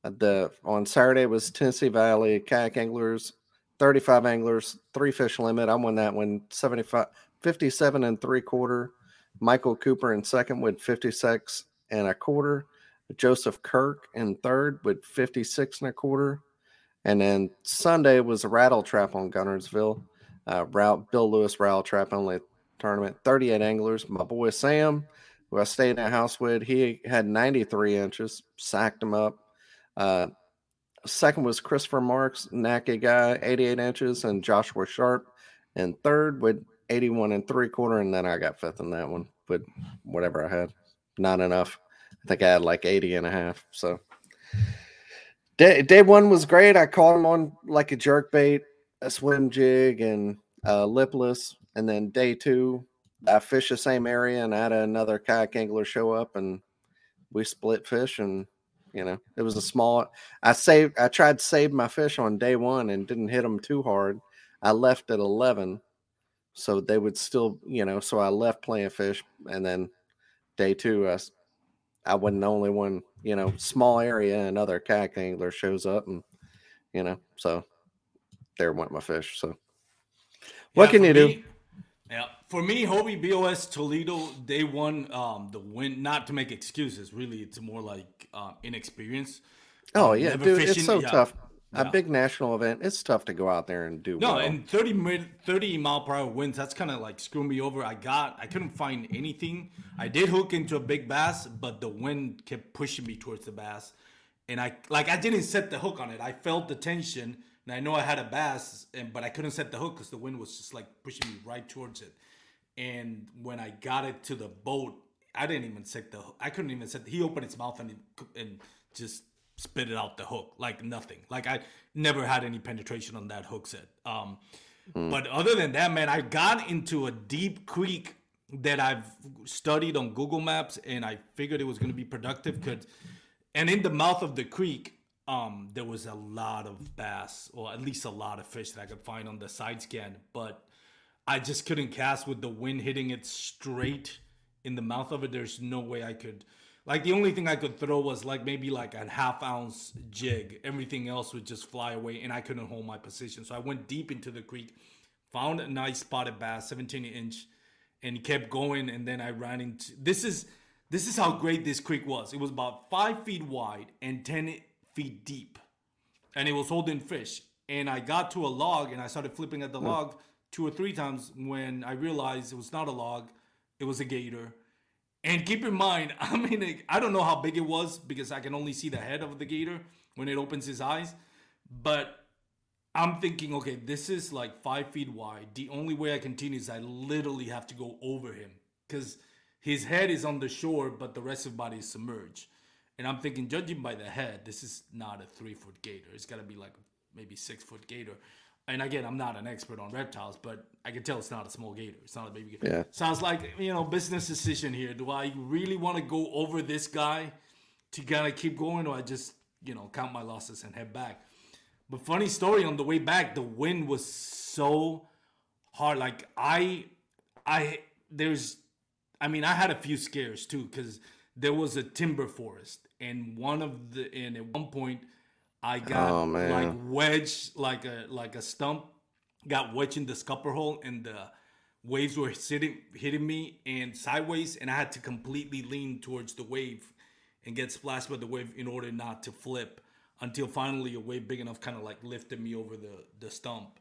S4: the on Saturday was Tennessee Valley Kayak Anglers, 35 anglers, three fish limit. I won that one 75, 57 and three quarter. Michael Cooper in second with 56 and a quarter. Joseph Kirk in third with 56 and a quarter. And then Sunday was a rattle trap on Guntersville. Uh, route Bill Lewis rattle trap only tournament. 38 anglers. My boy Sam, who I stayed in a house with, he had 93 inches, sacked him up. Uh, second was Christopher Marks, Naki guy, 88 inches, and Joshua Sharp. And third with 81 and three quarter. And then I got fifth in that one with whatever I had. Not enough. I think I had like 80 and a half. So day, day one was great. I caught him on like a jerk bait, a swim jig, and uh, lipless. And then day two, I fished the same area and I had another kayak angler show up and we split fish. And, you know, it was a small, I saved, I tried to save my fish on day one and didn't hit them too hard. I left at 11. So they would still, you know, so I left playing fish. And then day two, i wasn't the only one, you know, small area, another kayak angler shows up and, you know, so there went my fish. So what
S5: Yeah,
S4: can you do?
S5: Yeah, for me, Hobie BOS Toledo, they won um, the win. Not to make excuses, really, it's more like uh, inexperience.
S4: Oh
S5: Um,
S4: yeah,
S5: never
S4: dude,
S5: fishing-
S4: it's so
S5: yeah.
S4: tough. A big national event, it's tough to go out there and do
S5: No,
S4: well.
S5: and 30 mil, 30 mile per hour winds, that's kind of like screwing me over. I got, I couldn't find anything. I did hook into a big bass, but the wind kept pushing me towards the bass. And I, like, I didn't set the hook on it. I felt the tension, and I know I had a bass, and but I couldn't set the hook because the wind was just like pushing me right towards it. And when I got it to the boat, I didn't even set the, I couldn't even set, he opened his mouth and, and just spit it out the hook like nothing. Like I never had any penetration on that hook set. Um, But other than that, man, I got into a deep creek that I've studied on Google Maps, and I figured it was going to be productive. Cause, and in the mouth of the creek, um, there was a lot of bass, or at least a lot of fish that I could find on the side scan. But I just couldn't cast with the wind hitting it straight in the mouth of it. There's no way I could. Like the only thing I could throw was like maybe like a half ounce jig. Everything else would just fly away, and I couldn't hold my position. So I went deep into the creek, found a nice spotted bass, 17 inch, and kept going. And then I ran into this is this is how great this creek was. It was about five feet wide and 10 feet deep and it was holding fish. And I got to a log and I started flipping at the hmm. log two or three times when I realized it was not a log, it was a gator. And keep in mind, I mean, I don't know how big it was because I can only see the head of the gator when it opens his eyes. But I'm thinking, okay, this is like five feet wide. The only way I continue is I literally have to go over him because his head is on the shore, but the rest of his body is submerged. And I'm thinking, judging by the head, this is not a three foot gator. It's got to be like maybe six foot gator. And again, I'm not an expert on reptiles, but I can tell it's not a small gator. It's not a baby gator.
S4: Yeah.
S5: Sounds like you know business decision here. Do I really want to go over this guy to kind of keep going, or I just you know count my losses and head back? But funny story on the way back, the wind was so hard. Like I, I there's, I mean, I had a few scares too because there was a timber forest, and one of the and at one point I got
S4: Oh,
S5: like wedged like a like a stump, got wedged in the scupper hole, and the waves were sitting hitting me and sideways, and I had to completely lean towards the wave and get splashed by the wave in order not to flip until finally a wave big enough kind of like lifted me over the the stump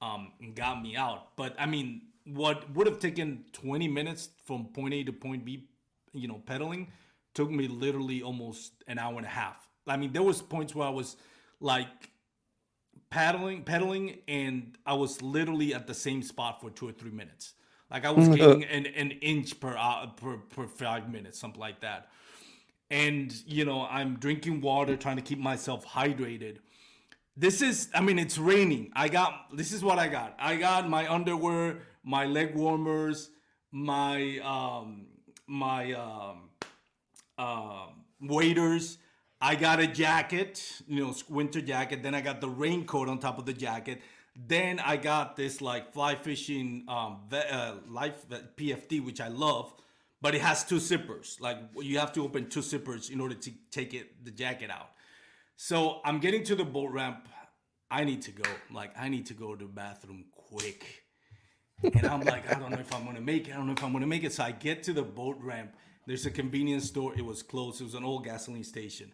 S5: um, and got me out. But I mean, what would have taken 20 minutes from point A to point B, you know, pedaling, took me literally almost an hour and a half. I mean, there was points where I was like paddling, pedaling, and I was literally at the same spot for two or three minutes. Like I was gaining an, an inch per hour per, per five minutes, something like that. And you know, I'm drinking water, trying to keep myself hydrated. This is, I mean, it's raining. I got, this is what I got. I got my underwear, my leg warmers, my, um, my, um, um, waders. I got a jacket, you know, winter jacket. Then I got the raincoat on top of the jacket. Then I got this like fly fishing um, ve- uh, life uh, PFD, which I love, but it has two zippers. Like you have to open two zippers in order to take it the jacket out. So I'm getting to the boat ramp. I need to go. Like I need to go to the bathroom quick. And I'm like, I don't know if I'm gonna make it. I don't know if I'm gonna make it. So I get to the boat ramp. There's a convenience store. It was closed. It was an old gasoline station.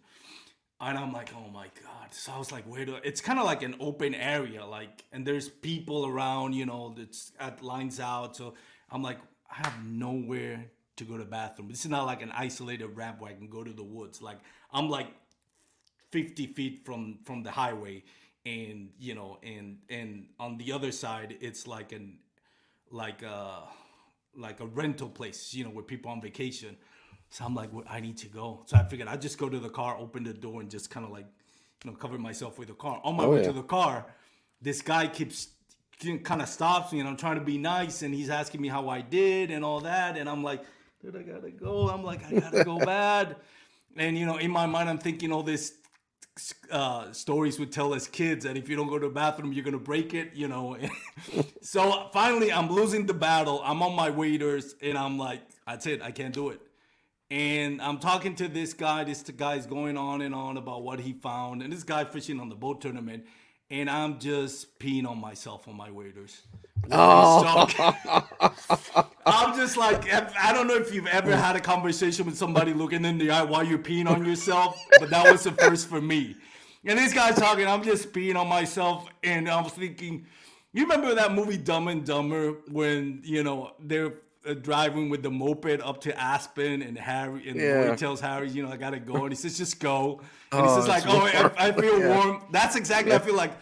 S5: And I'm like, oh my god. So I was like, where do I, it's kind of like an open area, like, and there's people around, you know, that's at lines out. So I'm like, I have nowhere to go to the bathroom. This is not like an isolated ramp where I can go to the woods. Like I'm like 50 feet from from the highway and you know and and on the other side it's like an like a like a rental place you know where people on vacation. So i'm like well, i need to go. So i figured i'd just go to the car open the door and just kind of like you know cover myself with the car. On my
S4: Oh,
S5: way
S4: yeah.
S5: to the car this guy keeps kind of stops me and i'm trying to be nice and he's asking me how i did and all that and i'm like dude i gotta go. I'm like i gotta go bad. And you know in my mind i'm thinking all this uh, stories would tell as kids that if you don't go to the bathroom, you're gonna break it, you know. so finally, I'm losing the battle. I'm on my waders and I'm like, that's it. I can't do it. And I'm talking to this guy. This guy's going on and on about what he found, and this guy fishing on the boat tournament, and I'm just peeing on myself on my waders.
S4: Oh.
S5: I'm just like, I don't know if you've ever had a conversation with somebody looking in the eye while you're peeing on yourself, but that was the first for me. And this guy's talking, I'm just peeing on myself, and I was thinking, you remember that movie Dumb and Dumber when you know they're uh, driving with the moped up to Aspen, and Harry and
S4: Yeah.
S5: Roy tells Harry, you know, I gotta go, and he says, just go, and
S4: Oh,
S5: he says like, oh. I, I feel
S4: Yeah.
S5: warm. That's exactly. I feel like,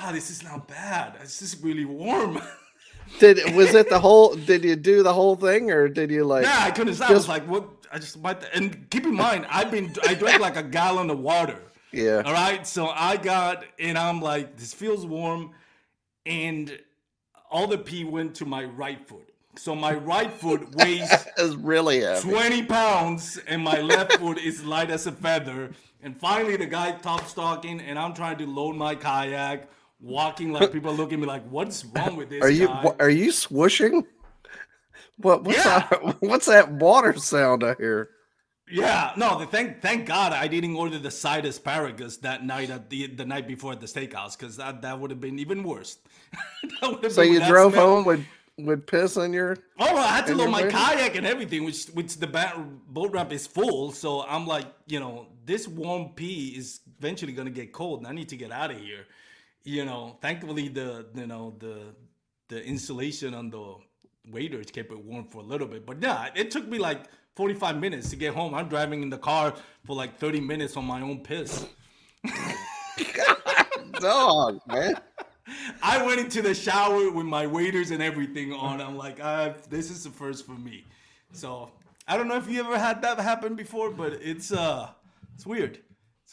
S5: ah, this is not bad. This is really warm.
S4: Did was it the whole? Did you do the whole thing, or did you like?
S5: Yeah, I couldn't stop. I was
S4: just-
S5: like, what? I just might. And keep in mind, I've been, I drank like a gallon of water.
S4: Yeah.
S5: All right. So I got, and I'm like, this feels warm. And all the pee went to my right foot. So my right foot weighs
S4: It's really heavy.
S5: 20 pounds, and my left foot is light as a feather. And finally, the guy top stalking, and I'm trying to load my kayak, walking like people looking at me like, what's wrong with this
S4: Are you
S5: guy?
S4: are you swooshing? What what's
S5: Yeah.
S4: that? What's that water sound I hear?
S5: Yeah, no. The thank thank God I didn't order the side asparagus that night at the the night before at the steakhouse because that that would have been even worse. That would have
S4: So you drove
S5: smell-
S4: home with with piss in your.
S5: Oh, I had to load my kayak and everything, which which the boat ramp is full. So I'm like, you know, this warm pee is eventually gonna get cold, and I need to get out of here. You know, thankfully the you know the the insulation on the waders kept it warm for a little bit. But yeah, it took me like 45 minutes to get home. I'm driving in the car for like 30 minutes on my own piss.
S4: Dog, man.
S5: I went into the shower with my waders and everything on. I'm like, uh, this is the first for me. So I don't know if you ever had that happen before, but it's uh, it's weird.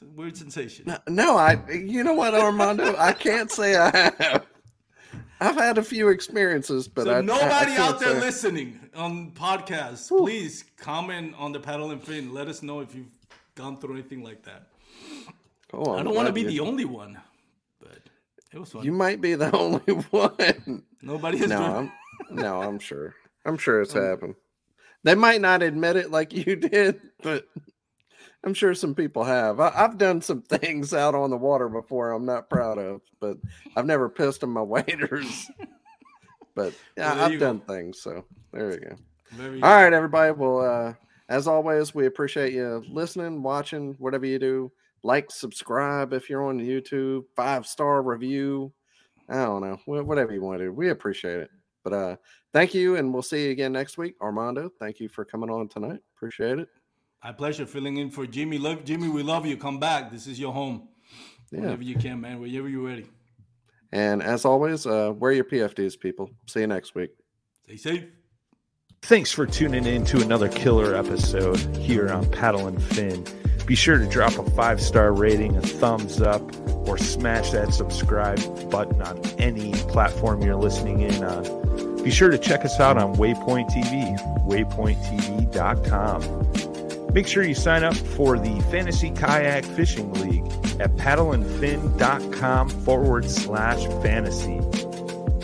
S5: It's a weird sensation.
S4: No, I. You know what, Armando? I can't say I have. I've had a few experiences, but
S5: so
S4: I,
S5: nobody
S4: I, I
S5: out there
S4: say.
S5: listening on podcasts, please comment on the paddle and fin. Let us know if you've gone through anything like that.
S4: Oh,
S5: I don't want to be the only one, but it was fun.
S4: You might be the only one.
S5: Nobody has
S4: no,
S5: done-
S4: I'm, no, I'm sure. I'm sure it's happened. They might not admit it like you did, but I'm sure some people have. I, I've done some things out on the water before I'm not proud of, but I've never pissed on my waders. but yeah,
S5: Well,
S4: I've
S5: go.
S4: done things. So there we go. All right, everybody. Well, uh, as always, we appreciate you listening, watching, whatever you do. Like, subscribe if you're on YouTube, five star review. I don't know, whatever you want to do. We appreciate it. But uh, thank you, and we'll see you again next week. Armando, thank you for coming on tonight. Appreciate it.
S5: My pleasure filling in for Jimmy. Love Jimmy, we love you. Come back. This is your home.
S4: Yeah.
S5: Whenever you can, man. Whenever you're ready.
S4: And as always, uh, wear your PFDs, people. See you next week.
S5: Stay safe.
S3: Thanks for tuning in to another killer episode here on Paddle and Fin. Be sure to drop a five star rating, a thumbs up, or smash that subscribe button on any platform you're listening in on. Be sure to check us out on Waypoint TV, waypointtv.com. Make sure you sign up for the Fantasy Kayak Fishing League at paddleandfin.com forward slash fantasy.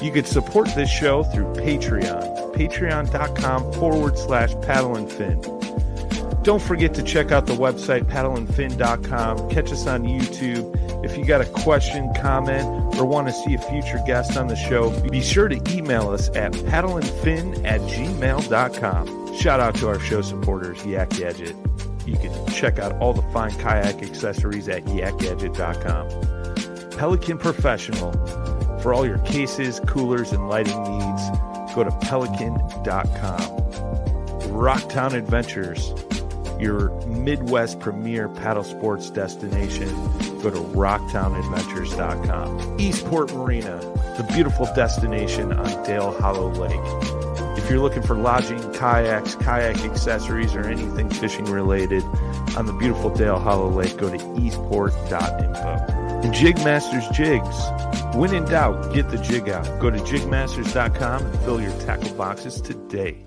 S3: You could support this show through Patreon, patreon.com forward slash paddleandfin. Don't forget to check out the website paddleandfin.com. Catch us on YouTube. If you got a question, comment, or want to see a future guest on the show, be sure to email us at paddleandfin at gmail.com. Shout out to our show supporters, Yak Gadget. You can check out all the fine kayak accessories at yakgadget.com. Pelican Professional. For all your cases, coolers, and lighting needs, go to pelican.com. Rocktown Adventures, your Midwest premier paddle sports destination. Go to rocktownadventures.com. Eastport Marina, the beautiful destination on Dale Hollow Lake. If you're looking for lodging, kayaks, kayak accessories, or anything fishing related on the beautiful Dale Hollow Lake, go to eastport.info. And Jigmasters Jigs. When in doubt, get the jig out. Go to jigmasters.com and fill your tackle boxes today.